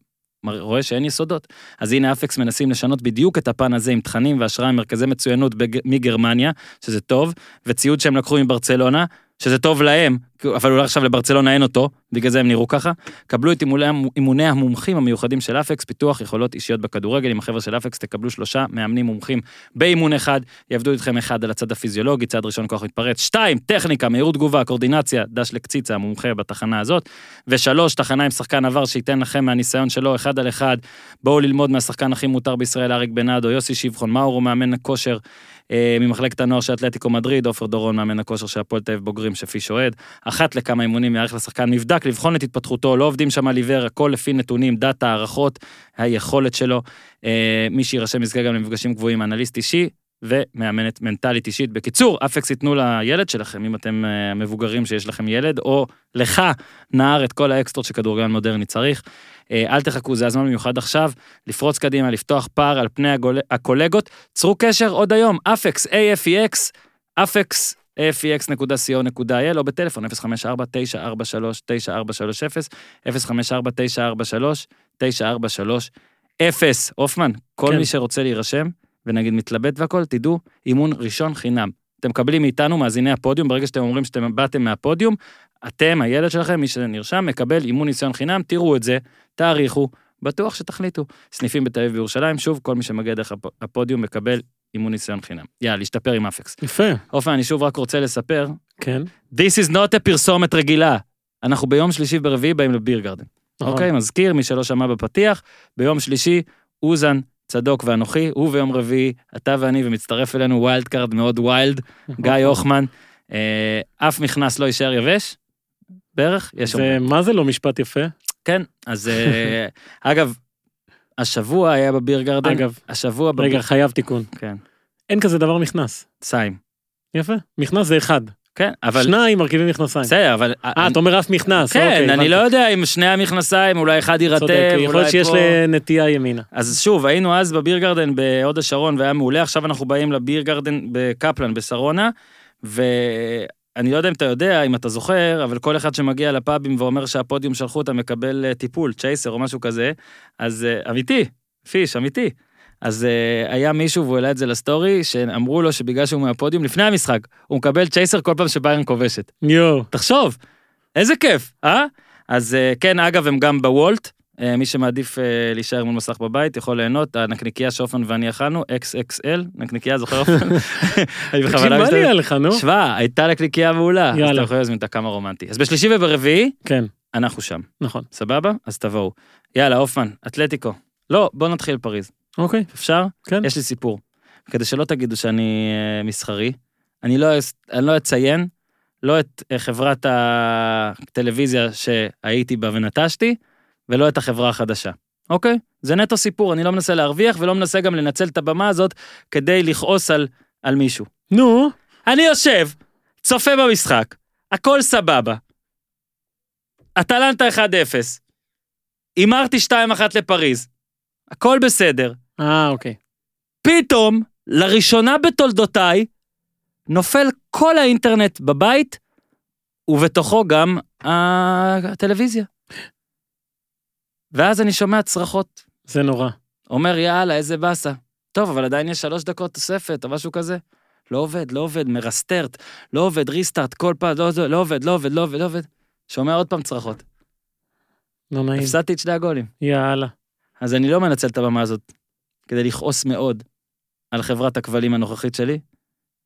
רואה שאין יסודות. אז הנה אפקס מנסים לשנות בדיוק את הפן הזה עם תכנים והשראה ממרכזי מצוינות בג... מגרמניה, שזה טוב, וציוד שהם לקחו מברצלונה, שזה טוב להם, אבל אולי עכשיו לברצלונה אין אותו, בגלל זה הם נראו ככה. קבלו את אימוני, אימוני המומחים המיוחדים של אפקס, פיתוח יכולות אישיות בכדורגל. עם החבר'ה של אפקס תקבלו שלושה מאמנים מומחים באימון אחד, יעבדו איתכם אחד על הצד הפיזיולוגי, צעד ראשון כוח מתפרץ, שתיים, טכניקה, מהירות תגובה, קורדינציה, דש לקציצה, המומחה בתחנה הזאת, ושלוש, תחנה עם שחקן עבר שייתן לכם מהניסיון שלו, אחד על אחד, בואו ללמוד מהשחקן הכי מותר בישראל, אריק בנאדו, יוסי שבחון, מאורו, מאמן הכושר אה, ממחלקת הנוער של אתלטיקו מדריד, עופר דורון, מאמן הכושר של הפועל תל אביב בוגרים שפיש אוהד, אחת לכמה אימונים יערך לשחקן מבדק, לבחון את התפתחותו, לא עובדים שם על עיוור, הכל לפי נתונים, דאטה, הערכות, היכולת שלו. אה, מי שיירשם יזכה גם למפגשים קבועים, אנליסט אישי ומאמנת מנטלית אישית. בקיצור, אפקס ייתנו לילד שלכם, אם אתם אה, מבוגרים שיש לכם ילד, או לך, נער, את כל האקסטרות שכדורגלן מודרני צריך. אה, אל תחכו, זה הזמן במיוחד עכשיו, לפרוץ קדימה, לפתוח פער על פני הגול- הקולגות. צרו קשר עוד היום, אפקס, AFEX, אפקס, afex.co.il או בטלפון 054-943-9430, 054-943-9430. הופמן, כל כן. מי שרוצה להירשם, ונגיד מתלבט והכל, תדעו, אימון ראשון חינם. אתם מקבלים מאיתנו, מאזיני הפודיום, ברגע שאתם אומרים שאתם באתם מהפודיום, אתם, הילד שלכם, מי שנרשם, מקבל אימון ניסיון חינם, תראו את זה, תעריכו, בטוח שתחליטו. סניפים בתל אביב וירושלים, שוב, כל מי שמגיע דרך הפ- הפודיום מקבל אימון ניסיון חינם. יאללה, להשתפר עם אפקס. יפה, עופר, אני שוב רק רוצה לספר, כן. This is not a פרסומת רגילה. אנחנו ביום שלישי וברביעי באים לביר גרדן. נכון. אוקיי, מזכיר, מי שלא שמע בפתיח, ביום שלישי, אוזן, צדוק ואנוכי, הוא ביום רביעי, אתה ואני, ומצטרף אלינו wild card מאוד wild, גיא הופמן. אה, אף מכנס לא יישאר יבש, בערך, יש זה מה זה לא משפט יפה? כן, אז אה, אגב, השבוע היה ב beer garden, אגב, השבוע ב beer... רגע, חייב תיקון. כן, אין כזה דבר מכנס. סיים. יפה, מכנס זה אחד. כן, אבל... שניים מרכיבים מכנסיים. בסדר, אבל... אה, אתה אומר אף מכנס. כן, אוקיי, אני. לא יודע אם שני המכנסיים, אולי אחד יירטב, צודק, יכול אולי להיות שיש פה- לנטייה ימינה. אז שוב, היינו אז בביר גרדן בהוד השרון והיה מעולה, עכשיו אנחנו באים לביר גרדן בקפלן בשרונה, ואני לא יודע אם אתה יודע, אם אתה זוכר, אבל כל אחד שמגיע לפאבים ואומר שהפודיום שלחו אותה מקבל אה, טיפול, צ'ייסר או משהו כזה, אז אה, אמיתי, פיש, אמיתי. אז uh, היה מישהו והוא העלה את זה לסטורי, שאמרו לו שבגלל שהוא מהפודיום, לפני המשחק, הוא מקבל צ'ייסר כל פעם שביירן כובשת. יואו. תחשוב, איזה כיף, אה? אז אה, כן, אגב, הם גם בוולט, אה, מי שמעדיף אה, להישאר מול מסך בבית יכול ליהנות, הנקניקייה שאופן ואני אכלנו, XXL, נקניקייה, זוכר אופן? תקשיב, מה נהיה לך, נו? שמע, הייתה נקניקייה מעולה, אז. אתם יכולים להזמין את הכמה רומנטי. אז בשלישי וברביעי, כן, אנחנו שם, נכון. סבבה? אז תבואו. יאללה, הופמן, אתלטיקו. לא, בוא נתחיל פריז. אוקיי, אפשר? כן. יש לי סיפור. כדי שלא תגידו שאני אה, מסחרי, אני לא, אני לא אציין לא את אה, חברת הטלוויזיה שהייתי בה ונטשתי, ולא את החברה החדשה. אוקיי? זה נטו סיפור, אני לא מנסה להרוויח ולא מנסה גם לנצל את הבמה הזאת כדי לכעוס על, על מישהו. נו, אני יושב, צופה במשחק, הכל סבבה. אטלנטה 1-0, הימרתי 2-1 לפריז, הכל בסדר. אה, אוקיי. פתאום, לראשונה בתולדותיי, נופל כל האינטרנט בבית, ובתוכו גם הטלוויזיה. ואז אני שומע צרחות. זה נורא. אומר, יאללה, איזה באסה. טוב, אבל עדיין יש שלוש דקות תוספת או משהו כזה. לא עובד, לא עובד, מרסטרט, לא עובד, ריסטארט, כל פעם, לא, לא, לא עובד, לא עובד, לא עובד, לא עובד. שומע עוד פעם צרחות. לא נעים. הפסדתי את שני הגולים. יאללה. אז אני לא מנצל את הבמה הזאת כדי לכעוס מאוד על חברת הכבלים הנוכחית שלי,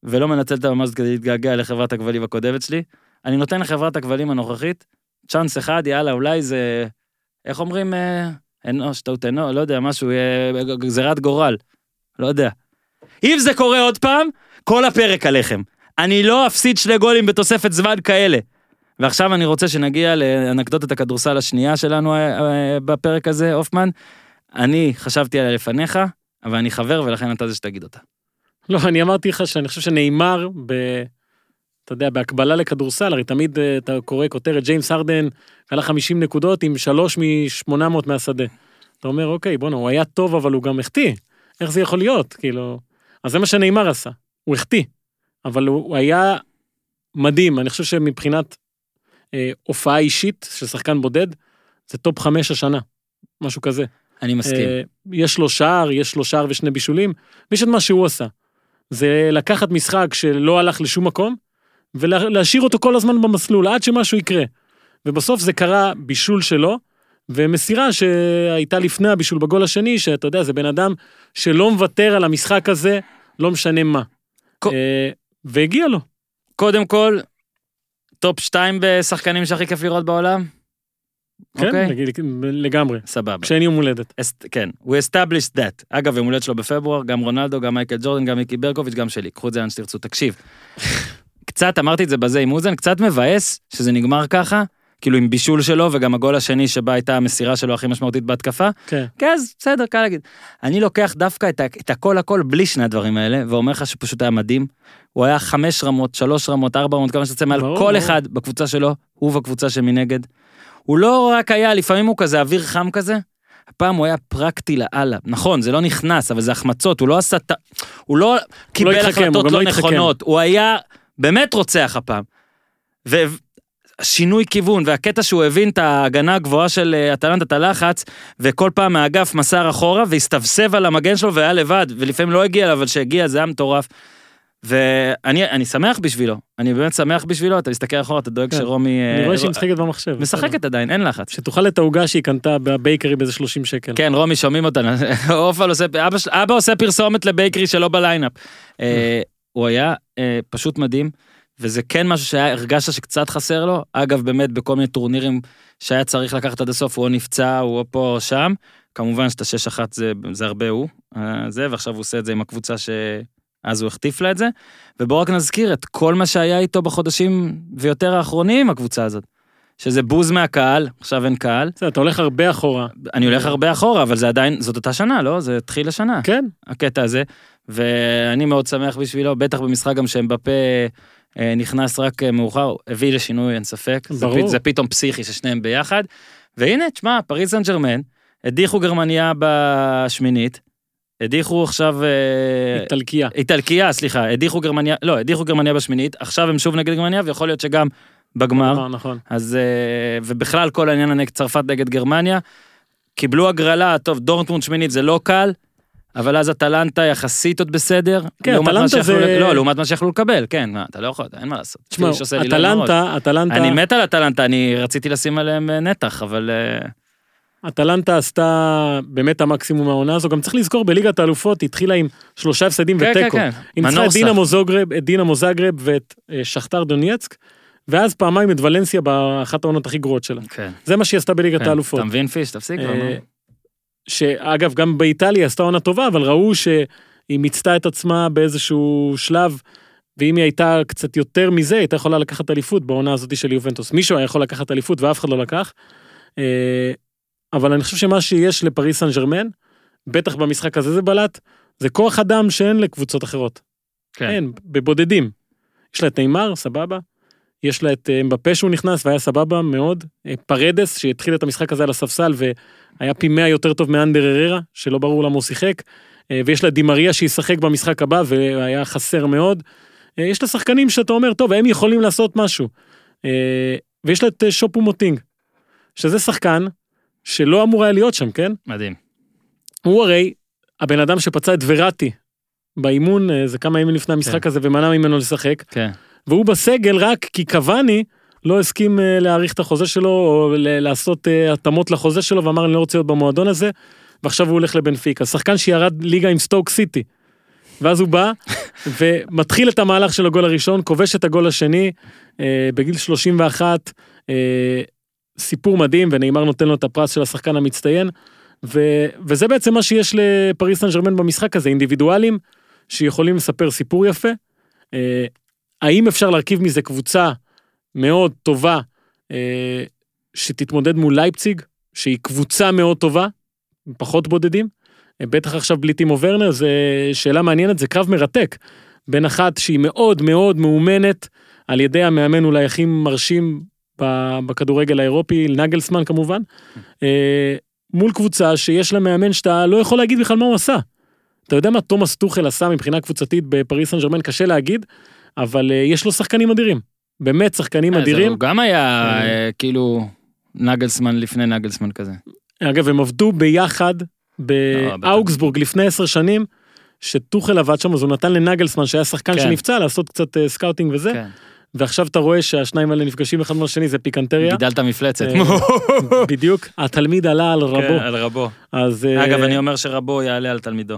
ולא מנצל את הבמה הזאת כדי להתגעגע לחברת הכבלים הקודמת שלי. אני נותן לחברת הכבלים הנוכחית צ'אנס אחד, יאללה, אולי זה, איך אומרים, אה, אנוש, טעות אנוש, לא יודע, משהו, אה, גזירת גורל, לא יודע. אם זה קורה עוד פעם, כל הפרק עליכם. אני לא אפסיד שני גולים בתוספת זמן כאלה. ועכשיו אני רוצה שנגיע לאנקדוטת הכדורסל השנייה שלנו אה, אה, בפרק הזה, הופמן. אני חשבתי עליה לפניך, אבל אני חבר ולכן אתה זה שתגיד אותה. לא, אני אמרתי לך שאני חושב שנאמר, ב... אתה יודע, בהקבלה לכדורסל, הרי תמיד אה, אתה קורא כותרת, ג'יימס הרדן עלה 50 נקודות עם 3 מ-800 מהשדה. אתה אומר, אוקיי, בואנה, הוא היה טוב, אבל הוא גם החטיא. איך זה יכול להיות? כאילו... אז זה מה שנאמר עשה, הוא החטיא. אבל הוא, הוא היה מדהים, אני חושב שמבחינת אה, הופעה אישית של שחקן בודד, זה טופ חמש השנה, משהו כזה. אני מסכים. אה, יש לו שער, יש לו שער ושני בישולים, ויש את מה שהוא עשה. זה לקחת משחק שלא הלך לשום מקום, ולהשאיר אותו כל הזמן במסלול, עד שמשהו יקרה. ובסוף זה קרה בישול שלו, ומסירה שהייתה לפני הבישול בגול השני, שאתה יודע, זה בן אדם שלא מוותר על המשחק הזה, לא משנה מה. כל- אה, והגיע לו. קודם כל, טופ 2 בשחקנים שהכי כיף לראות בעולם? כן, אוקיי. לג- לגמרי. סבבה. כשאין יום הולדת. אסט- כן, we established that. אגב, יום הולדת שלו בפברואר, גם רונלדו, גם מייקל ג'ורדן, גם מיקי ברקוביץ', גם שלי. קחו את זה לאן שתרצו. תקשיב, קצת, אמרתי את זה בזה עם אוזן, קצת מבאס שזה נגמר ככה, כאילו עם בישול שלו, וגם הגול השני שבה הייתה המסירה שלו הכי משמעותית בהתקפה. כן. כן, אז בסדר, קל להגיד. אני לוקח דווקא את, את הכל הכל בלי שני הדברים האלה, ואומר לך שפשוט היה מדהים. הוא היה חמש רמות, שלוש רמות, ארבע רמות, כמה שתצא מעל כל. אחד בקבוצה שלו, הוא בקבוצה שמנגד. הוא לא רק היה, לפעמים הוא כזה אוויר חם כזה, הפעם הוא היה פרקטי לאללה. נכון, זה לא נכנס, אבל זה החמצות, הוא לא עשה... ט- הוא לא קיבל התחכם, הוא החלטות גם לא לא התחכם. נכונות, הוא היה באמת רוצח הפעם. ושינוי כיוון, והקטע שהוא הבין את ההגנה הגבוהה של אה, אטלנטה, את הלחץ, וכל פעם מהאגף מסר אחורה, והסתובב על המגן שלו והיה לבד, ולפעמים לא הגיע אליו, אבל כשהגיע זה היה מטורף. ואני אני שמח בשבילו, אני באמת שמח בשבילו, אתה מסתכל אחורה, אתה דואג כן. שרומי... אה, אני רואה שהיא משחקת במחשב. משחקת עדיין, אין לחץ. שתאכל את העוגה שהיא קנתה בבייקרי באיזה 30 שקל. כן, רומי, שומעים אותנו. אופל עושה, אבא, אבא עושה פרסומת לבייקרי שלא בליינאפ. אה, הוא היה אה, פשוט מדהים, וזה כן משהו שהרגשת שקצת חסר לו. אגב, באמת, בכל מיני טורנירים שהיה צריך לקחת עד הסוף, הוא או נפצע, הוא או פה או שם. כמובן שאת השש אחת זה, זה הרבה הוא, אה, זה, ועכשיו הוא עושה את זה עם הקבוצה שאז הוא החטיף לה את זה. ובואו רק נזכיר את כל מה שהיה איתו בחודשים ויותר האחרונים הקבוצה הזאת. שזה בוז מהקהל, עכשיו אין קהל. בסדר, אתה הולך הרבה אחורה. אני הולך הרבה אחורה, אבל זה עדיין, זאת אותה שנה, לא? זה התחיל השנה, כן, הקטע הזה. ואני מאוד שמח בשבילו, בטח במשחק גם שאמבפה אה, נכנס רק אה, מאוחר, הביא לשינוי, אין ספק. זה, ברור. פ- זה פתאום פסיכי ששניהם ביחד. והנה, תשמע, פריז סן ג'רמן, הדיחו גרמניה בשמינית, הדיחו עכשיו... אה, איטלקיה. איטלקיה, סליחה, הדיחו גרמניה, לא, הדיחו גרמניה בשמינית, עכשיו הם שוב נגד גרמניה, ויכול להיות שגם בגמר. נכון. אז אה, ובכלל כל העניין הנגד צרפת נגד גרמניה. קיבלו הגרלה, טוב, דורטמונד שמינית זה לא קל, אבל אז אטלנטה יחסית עוד בסדר. כן, אטלנטה זה- לא, לעומת מה שיכלו לקבל, כן, מה, אתה לא יכול, אין מה לעשות. תשמע, נורא. אטלנטה, אטלנטה, אני מת על אטלנטה, אני רציתי לשים עליהם אה, נתח, אבל אטלנטה עשתה באמת המקסימום מהעונה הזו. גם צריך לזכור, בליגת האלופות היא התחילה עם שלושה הפסדים כן, כן, ותיקו. כן. היא ניצחה את. דינמו זוגרב, את דינמו זגרב ואת אה, שכתר דונייצק, ואז פעמיים את ולנסיה באחת העונות הכי גרועות שלה. כן. זה מה שהיא עשתה בליגת כן. האלופות. אתה מבין פיש, תפסיק כבר, אה. שאגב, גם באיטליה עשתה עונה טובה, אבל ראו שהיא מיצתה את עצמה באיזשהו שלב, ואם היא הייתה קצת יותר מזה, היא הייתה יכולה לקחת אליפות בעונה הזאת של יובנטוס. מישהו היה יכול לקחת אליפות ואף אחד לא לקח. אה, אבל אני חושב שמה שיש לפריס סן ג'רמן, בטח במשחק הזה זה בלט, זה כוח אדם שאין לקבוצות אחרות. כן. אין, בבודדים. יש לה את נאמר, סבבה. יש לה את אה, אמבפה שהוא נכנס והיה סבבה מאוד. אה, פרדס שהתחיל את המשחק הזה על הספסל והיה פי 100 יותר טוב מאנדר אררה, שלא ברור למה הוא שיחק. אה, ויש לה דימריה שישחק במשחק הבא והיה חסר מאוד. יש לה שחקנים שאתה אומר, טוב, הם יכולים לעשות משהו. ויש לה את שופו מוטינג, שזה שחקן שלא אמור היה להיות שם, כן? מדהים. הוא הרי הבן אדם שפצע את וראטי באימון, אה, זה כמה ימים לפני המשחק כן. הזה, ומנע ממנו לשחק. כן. והוא בסגל רק כי קוואני לא הסכים אה, להאריך את החוזה שלו, או לעשות אה, התאמות לחוזה שלו, ואמר אני לא רוצה להיות במועדון הזה, ועכשיו הוא הולך לבנפיקה. שחקן שירד ליגה עם סטוק סיטי. ואז הוא בא, ומתחיל את המהלך של הגול הראשון, כובש את הגול השני אה, בגיל 31, אה, סיפור מדהים, ונאמר נותן לו את הפרס של השחקן המצטיין, ו, וזה בעצם מה שיש לפריס סן ג'רמן במשחק הזה, אינדיבידואלים שיכולים לספר סיפור יפה. אה, האם אפשר להרכיב מזה קבוצה מאוד טובה אה, שתתמודד מול לייפציג, שהיא קבוצה מאוד טובה, פחות בודדים? אה, בטח עכשיו בלי טימו ורנר, זה שאלה מעניינת, זה קרב מרתק. בין אחת שהיא מאוד מאוד מאומנת על ידי המאמן אולי הכי מרשים בכדורגל האירופי, נגלסמן כמובן, אה, מול קבוצה שיש לה מאמן שאתה לא יכול להגיד בכלל מה הוא עשה. אתה יודע מה תומאס טוחל עשה מבחינה קבוצתית בפריס סן ג'רמן, קשה להגיד, אבל אה, יש לו שחקנים אדירים. באמת שחקנים אה, אדירים. הוא גם היה כאילו נגלסמן לפני נגלסמן כזה. אגב, הם עבדו ביחד. באוגסבורג לפני עשר שנים, שטוכל עבד שם, אז הוא נתן לנגלסמן, שהיה שחקן כן. שנפצע, לעשות קצת סקאוטינג וזה, כן. ועכשיו אתה רואה שהשניים האלה נפגשים אחד מול השני, זה פיקנטריה. גידלת מפלצת. אה, בדיוק, התלמיד עלה על כן, רבו. על רבו. אז אה, אגב, אני אומר שרבו יעלה על תלמידו.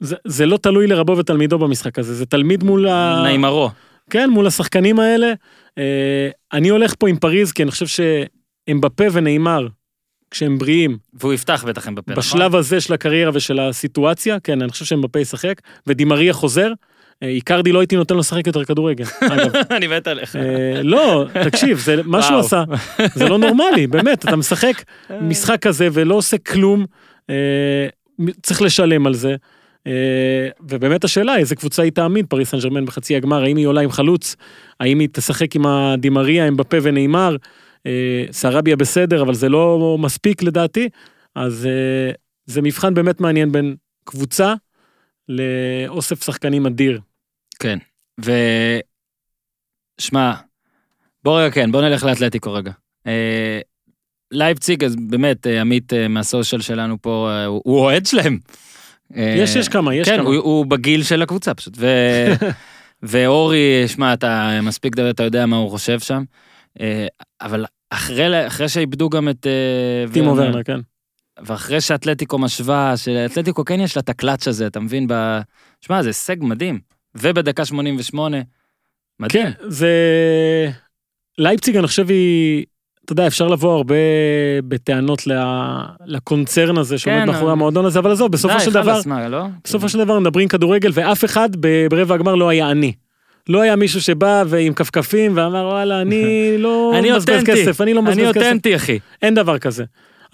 זה- זה לא תלוי לרבו ותלמידו במשחק הזה, זה תלמיד מול ה... ניימאר. כן, מול השחקנים האלה. אה, אני הולך פה עם פריז, כי אני חושב שאמבפה ונאמר, כשהם בריאים, והוא יפתח בטח עם בפה, נכון? בשלב הזה של הקריירה ושל הסיטואציה, כן, אני חושב שאמבפה ישחק, ודימריה חוזר. איקרדי לא הייתי נותן לו לשחק יותר כדורגל, אגב. אני מת עליך. אה, לא, תקשיב, זה מה שהוא. עשה, זה לא נורמלי, באמת, אתה משחק משחק כזה ולא עושה כלום, אה, צריך לשלם על זה. אה, ובאמת השאלה איזה קבוצה היא תעמיד פריס סן ג'רמן בחצי הגמר, האם היא עולה עם חלוץ, האם היא תשחק עם הדימריה, עם בפה ונאמר, סרביה בסדר, אבל זה לא מספיק לדעתי, אז זה מבחן באמת מעניין בין קבוצה לאוסף שחקנים אדיר. כן. ו... שמע, בוא רגע כן, בוא נלך לאתלטיקו רגע. אה, לייפציג, אז באמת, אה, עמית אה, מהסושיאל שלנו פה, אה, הוא הוא אוהד שלהם. יש, יש כמה, יש כן, כמה. הוא, הוא בגיל של הקבוצה פשוט. ו... ואורי, שמע, אתה מספיק לדבר, אתה יודע מה הוא חושב שם. אבל אחרי, אחרי שאיבדו גם את... טימו ורנר, כן. ואחרי שאתלטיקו משווה, שאתלטיקו כן יש לה את הקלאץ' הזה, אתה מבין? ב... שמע, זה הישג מדהים. ובדקה 88, מדהים. כן, זה... לייפציג, אני חושב היא... אתה יודע, אפשר לבוא הרבה בטענות לקונצרן הזה שעומד כן, מאחורי אבל- המועדון הזה, אבל עזוב, בסופו די, של דבר, מה, לא? בסופו של דבר מדברים כדורגל, ואף אחד ברבע הגמר לא היה עני. לא היה מישהו שבא ועם כפכפים ואמר וואלה אני לא אני מבזבז כסף, אני לא אני מבזבז כסף. אותנטי, אחי. אין דבר כזה.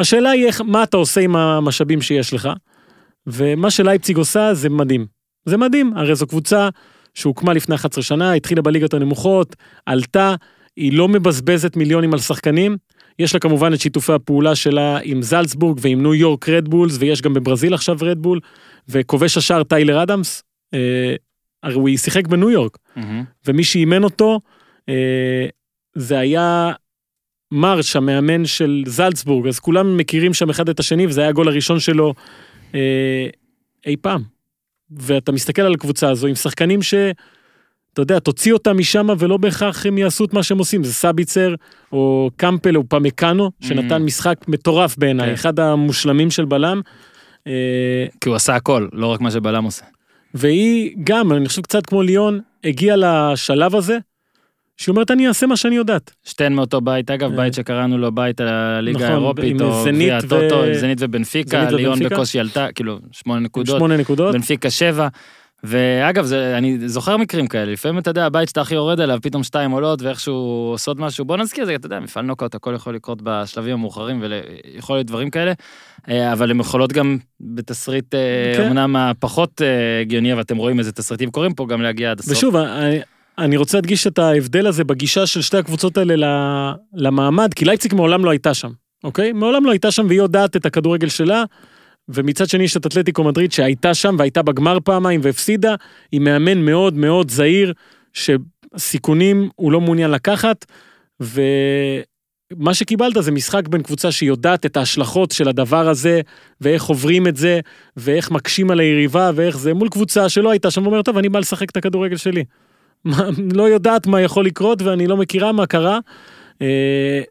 השאלה היא איך, מה אתה עושה עם המשאבים שיש לך, ומה שלייפציג עושה זה מדהים. זה מדהים, הרי זו קבוצה שהוקמה לפני 11 שנה, התחילה בליגות הנמוכות, עלתה, היא לא מבזבזת מיליונים על שחקנים. יש לה כמובן את שיתופי הפעולה שלה עם זלצבורג ועם ניו יורק רדבולס, ויש גם בברזיל עכשיו רדבול, וכובש השער טיילר אדמס, אה, הרי הוא שיחק בניו יורק. מהמם. ומי שאימן אותו אה, זה היה מרש, המאמן של זלצבורג, אז כולם מכירים שם אחד את השני, וזה היה הגול הראשון שלו אה, אי פעם. ואתה מסתכל על הקבוצה הזו עם שחקנים ש... אתה יודע, תוציא אותם משם ולא בהכרח הם יעשו את מה שהם עושים, זה סביצר או קמפל או פמקאנו, שנתן Mm. משחק מטורף בעיניי, כן. אחד המושלמים של בלם. אה, כי הוא עשה הכל, לא רק מה שבלם עושה. והיא גם, אני חושב קצת כמו ליאון, הגיעה לשלב הזה, שהיא אומרת, אני אעשה מה שאני יודעת. שתיהן מאותו בית, אגב, אה. בית שקראנו לו בית הליגה נכון, האירופית, או זנית גביע ו- הטוטו, עם זנית ובנפיקה, ובנפיקה. בקושי עלתה, כאילו, שמונה נקודות, שמונה נקודות. בנפיקה שבע. ואגב, זה, אני זוכר מקרים כאלה, לפעמים אתה יודע, הבית שאתה הכי יורד עליו, פתאום שתיים עולות ואיכשהו עושות משהו, בוא נזכיר את זה, אתה יודע, מפעל נוקאוט, הכל יכול לקרות בשלבים המאוחרים, ויכול להיות דברים כאלה, אה, אבל הן יכולות גם בתסריט, אה, כן. אמנם הפחות הגיוני, אבל אתם רואים איזה תסריטים קורים פה, גם להגיע עד הסוף. ושוב, אני, רוצה להדגיש את ההבדל הזה בגישה של שתי הקבוצות האלה למעמד, כי לייפציג מעולם לא הייתה שם, אוקיי? מעולם לא הייתה שם והיא יודעת את הכדורגל שלה, ומצד שני יש את אתלטיקו מדריד שהייתה שם והייתה בגמר פעמיים והפסידה, עם מאמן מאוד מאוד זהיר, שסיכונים הוא לא מעוניין לקחת, ומה שקיבלת זה משחק בין קבוצה שיודעת את ההשלכות של הדבר הזה, ואיך עוברים את זה, ואיך מקשים על היריבה, ואיך זה, מול קבוצה שלא הייתה שם, ואומרת, טוב, אני בא לשחק את הכדורגל שלי. לא יודעת מה יכול לקרות, ואני לא מכירה מה קרה. אה,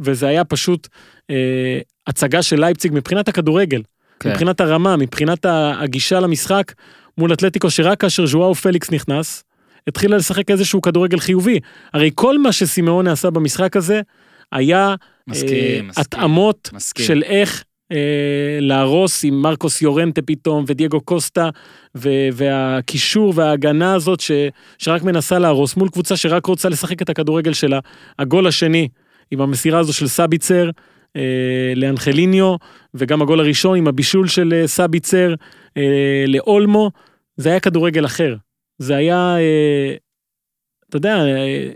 וזה היה פשוט אה, הצגה של לייפציג מבחינת הכדורגל, כן. מבחינת הרמה, מבחינת הגישה למשחק, מול אתלטיקו שרק כאשר ז'ואאו פליקס נכנס, התחילה לשחק איזשהו כדורגל חיובי. הרי כל מה שסימאון עשה במשחק הזה, היה מסכים, אה, מסכים. התאמות מסכים. של איך אה, להרוס עם מרקוס יורנטה פתאום, ודייגו קוסטה, ו- והקישור וההגנה הזאת ש- שרק מנסה להרוס, מול קבוצה שרק רוצה לשחק את הכדורגל שלה. הגול השני, עם המסירה הזו של סביצר אה, לאנחליניו, וגם הגול הראשון עם הבישול של אה, סביצר אה, לאולמו, זה היה כדורגל אחר. זה היה, אה, אתה יודע, אה,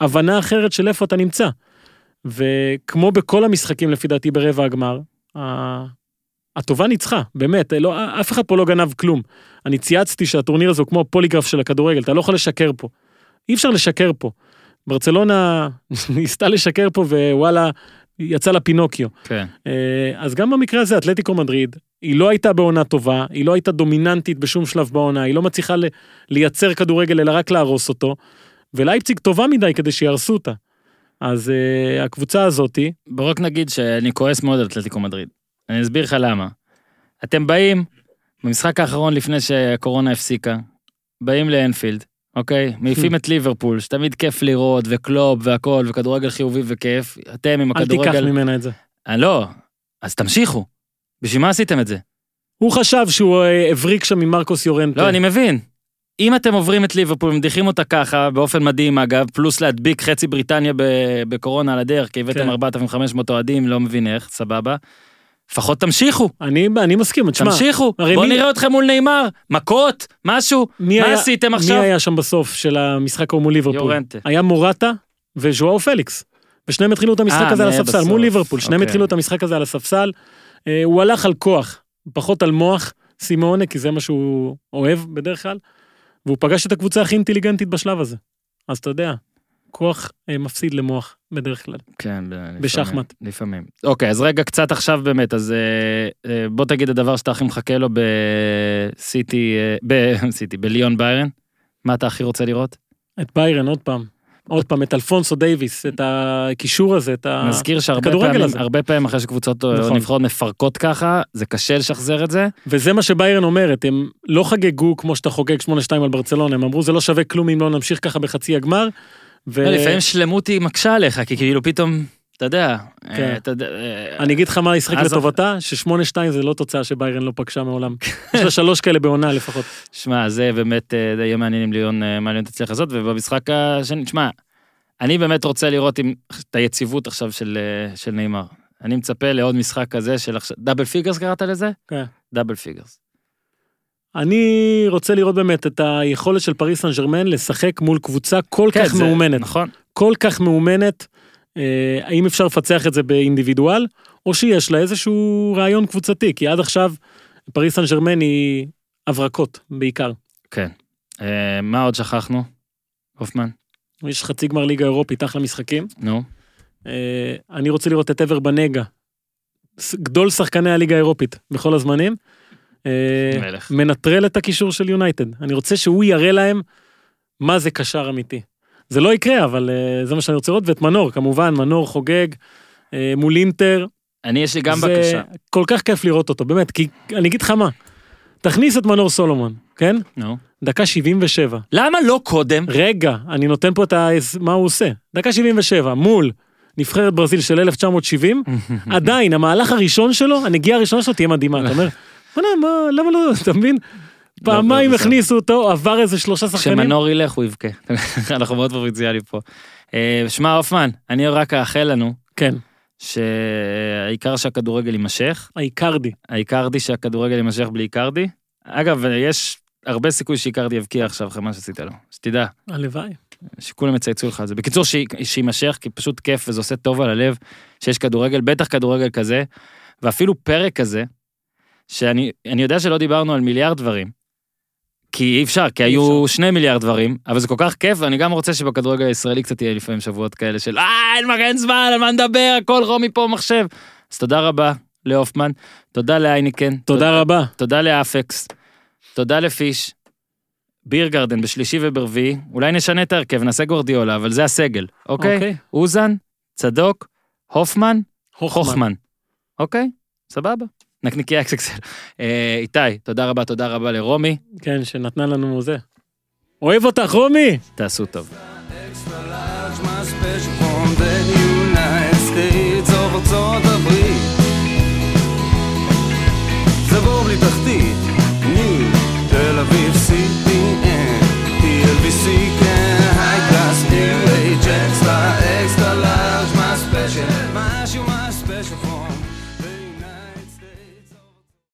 הבנה אחרת של איפה אתה נמצא. וכמו בכל המשחקים לפי דעתי ברבע הגמר, הטובה ניצחה, באמת, לא, אף אחד פה לא גנב כלום. אני צייצתי שהטורניר הזה הוא כמו פוליגרף של הכדורגל, אתה לא יכול לשקר פה. אי אפשר לשקר פה. ברצלונה ניסתה לשקר פה ווואלה, יצא לה פינוקיו. כן. אה, אז גם במקרה הזה, אתלטיקו מדריד, היא לא הייתה בעונה טובה, היא לא הייתה דומיננטית בשום שלב בעונה, היא לא מצליחה לייצר כדורגל אלא רק להרוס אותו, ולייפציג טובה מדי כדי שיהרסו אותה. אז uh, הקבוצה הזאתי, בוא רק נגיד שאני כועס מאוד על אתלטיקו מדריד. אני אסביר לך למה. אתם באים, במשחק האחרון לפני שהקורונה הפסיקה, באים לאנפילד, אוקיי? מעיפים את ליברפול, שתמיד כיף לראות, וקלופ והכל, וכדורגל חיובי וכיף. אתם עם אל תיקח הכדורגל... ממנה את זה. אה, לא, אז תמשיכו. בשביל מה עשיתם את זה? הוא חשב שהוא אה, הבריק שם עם מרקוס יורנטה. לא, אני מבין. אם אתם עוברים את ליברפול ומדיחים אותה ככה, באופן מדהים אגב, פלוס להדביק חצי בריטניה בקורונה על הדרך, כי הבאתם כן. 4,500 אוהדים, לא מבין איך, סבבה. לפחות תמשיכו, אני, אני מסכים, תשמע, תמשיכו. בואו מי- נראה אתכם מול נאמר, מכות, משהו. מי מה היה, עשיתם מי עכשיו? היה שם בסוף של המשחק ההוא מול ליברפול? יורנטה. היה מורטה וז'ואאו פליקס. ושניהם התחילו את המשחק אה, הזה על מי הספסל, בסוף? מול ליברפול, שניהם אוקיי. התחילו את המשחק הזה על הספסל. אה, הוא הלך על כוח, פחות על מוח, סימונה, כי זה מה שהוא אוהב בדרך כלל, והוא פגש את הקבוצה הכי אינטליגנטית בשלב הזה. אז אתה יודע, כוח אה, מפסיד למוח בדרך כלל. כן, לפעמים, בשחמט. לפעמים. אוקיי, אז רגע קצת עכשיו באמת, אז אה, אה, בוא תגיד הדבר שאתה הכי מחכה לו בסיטי, אה, בסיטי, בליון ביירן. מה אתה הכי רוצה לראות? את ביירן עוד פעם, עוד פעם, את אלפונסו דייוויס, את הקישור הזה, את ה... נזכיר שהרבה הכדורגל פעמים, הזה. הרבה פעמים אחרי שקבוצות או נכון. נבחרות מפרקות ככה, זה קשה לשחזר את זה. וזה מה שביירן אומרת, הם לא חגגו כמו שאתה חוגג 8-2 על ברצלונה, הם אמרו זה לא שווה כלום אם לא נמשיך ככה בחצי הגמר. ו... לא, לפעמים שלמות היא מקשה עליך, כי כאילו פתאום, אתה יודע, כן. אה, אתה יודע, אה, אני אגיד לך מה ישחק לטובתה, ש-8-2 זה לא תוצאה שביירן לא פגשה מעולם. יש לה שלוש כאלה בעונה לפחות. שמע, זה באמת אה, יהיה מעניין אם ליון, מה ליון תצליח לעשות, ובמשחק השני, תשמע, אני באמת רוצה לראות אם, את היציבות עכשיו של, של ניימאר. אני מצפה לעוד משחק כזה של עכשיו, double figures קראת לזה? כן. double figures. אני רוצה לראות באמת את היכולת של פריס סן ג'רמן לשחק מול קבוצה כל כן, כך זה- מאומנת. נכון. כל כך מאומנת, האם אפשר לפצח את זה באינדיבידואל, או שיש לה איזשהו רעיון קבוצתי, כי עד עכשיו פריס סן ג'רמן היא הברקות בעיקר. כן. אה, מה עוד שכחנו? הופמן? יש חצי גמר ליגה אירופית, אחלה משחקים. נו. אה, אני רוצה לראות את אבר בנגה, ס- גדול שחקני הליגה האירופית בכל הזמנים. אה, מלך. מנטרל את הקישור של יונייטד. אני רוצה שהוא יראה להם מה זה קשר אמיתי. זה לא יקרה, אבל אה, זה מה שאני רוצה לראות, ואת מנור, כמובן, מנור חוגג אה, מול אינטר. אני, יש לי גם זה בקשה. כל כך כיף לראות אותו, באמת, כי אני אגיד לך מה, תכניס את מנור סולומון, כן? נו. דקה 77. למה לא קודם? רגע, אני נותן פה את ה... מה הוא עושה. דקה 77, מול נבחרת ברזיל של 1970, עדיין, המהלך הראשון שלו, הנגיעה הראשונה שלו תהיה מדהימה, אתה אומר, מה, למה לא, אתה מבין? פעמיים לא, הכניסו אותו, עבר איזה שלושה שחקנים. כשמנור ילך הוא יבכה. אנחנו מאוד פרובינציאלי פה. אה, שמע הופמן, אני רק אאחל לנו כן, שהעיקר שהכדורגל יימשך, האיקרדי. העיקרדי שהכדורגל יימשך בלי איקרדי. אגב, יש הרבה סיכוי שאיקרדי יבקיע עכשיו אחרי מה שעשית לו. שתדע, הלוואי. שכולם יצייצו לך על זה. בקיצור, שי- שיימשך, כי פשוט כיף וזה עושה טוב על הלב שיש כדורגל, בטח כדורגל כזה, ואפילו פרק כזה, שאני אני יודע שלא דיברנו על מיליארד דברים, כי אי אפשר, כי היו שני מיליארד דברים, אבל זה כל כך כיף, ואני גם רוצה שבכדורגל הישראלי קצת יהיה לפעמים שבועות כאלה של אה, אין מה, אין זמן, על מה נדבר, הכל רומי פה מחשב. אז תודה רבה להופמן, תודה לאייניקן, תודה רבה. תודה לאפקס, תודה לפיש, ביר גרדן בשלישי וברביעי, אולי נשנה את ההרכב, נעשה גורדיולה, אבל זה הסגל, אוקיי? אוקיי. אוזן, צדוק, הופמן, הוכמן. אוקיי? סבבה. נקניקי אקסקסל. אה, איתי, תודה רבה, תודה רבה לרומי, כן, שנתנה לנו זה. אוהב אותך, רומי! תעשו טוב.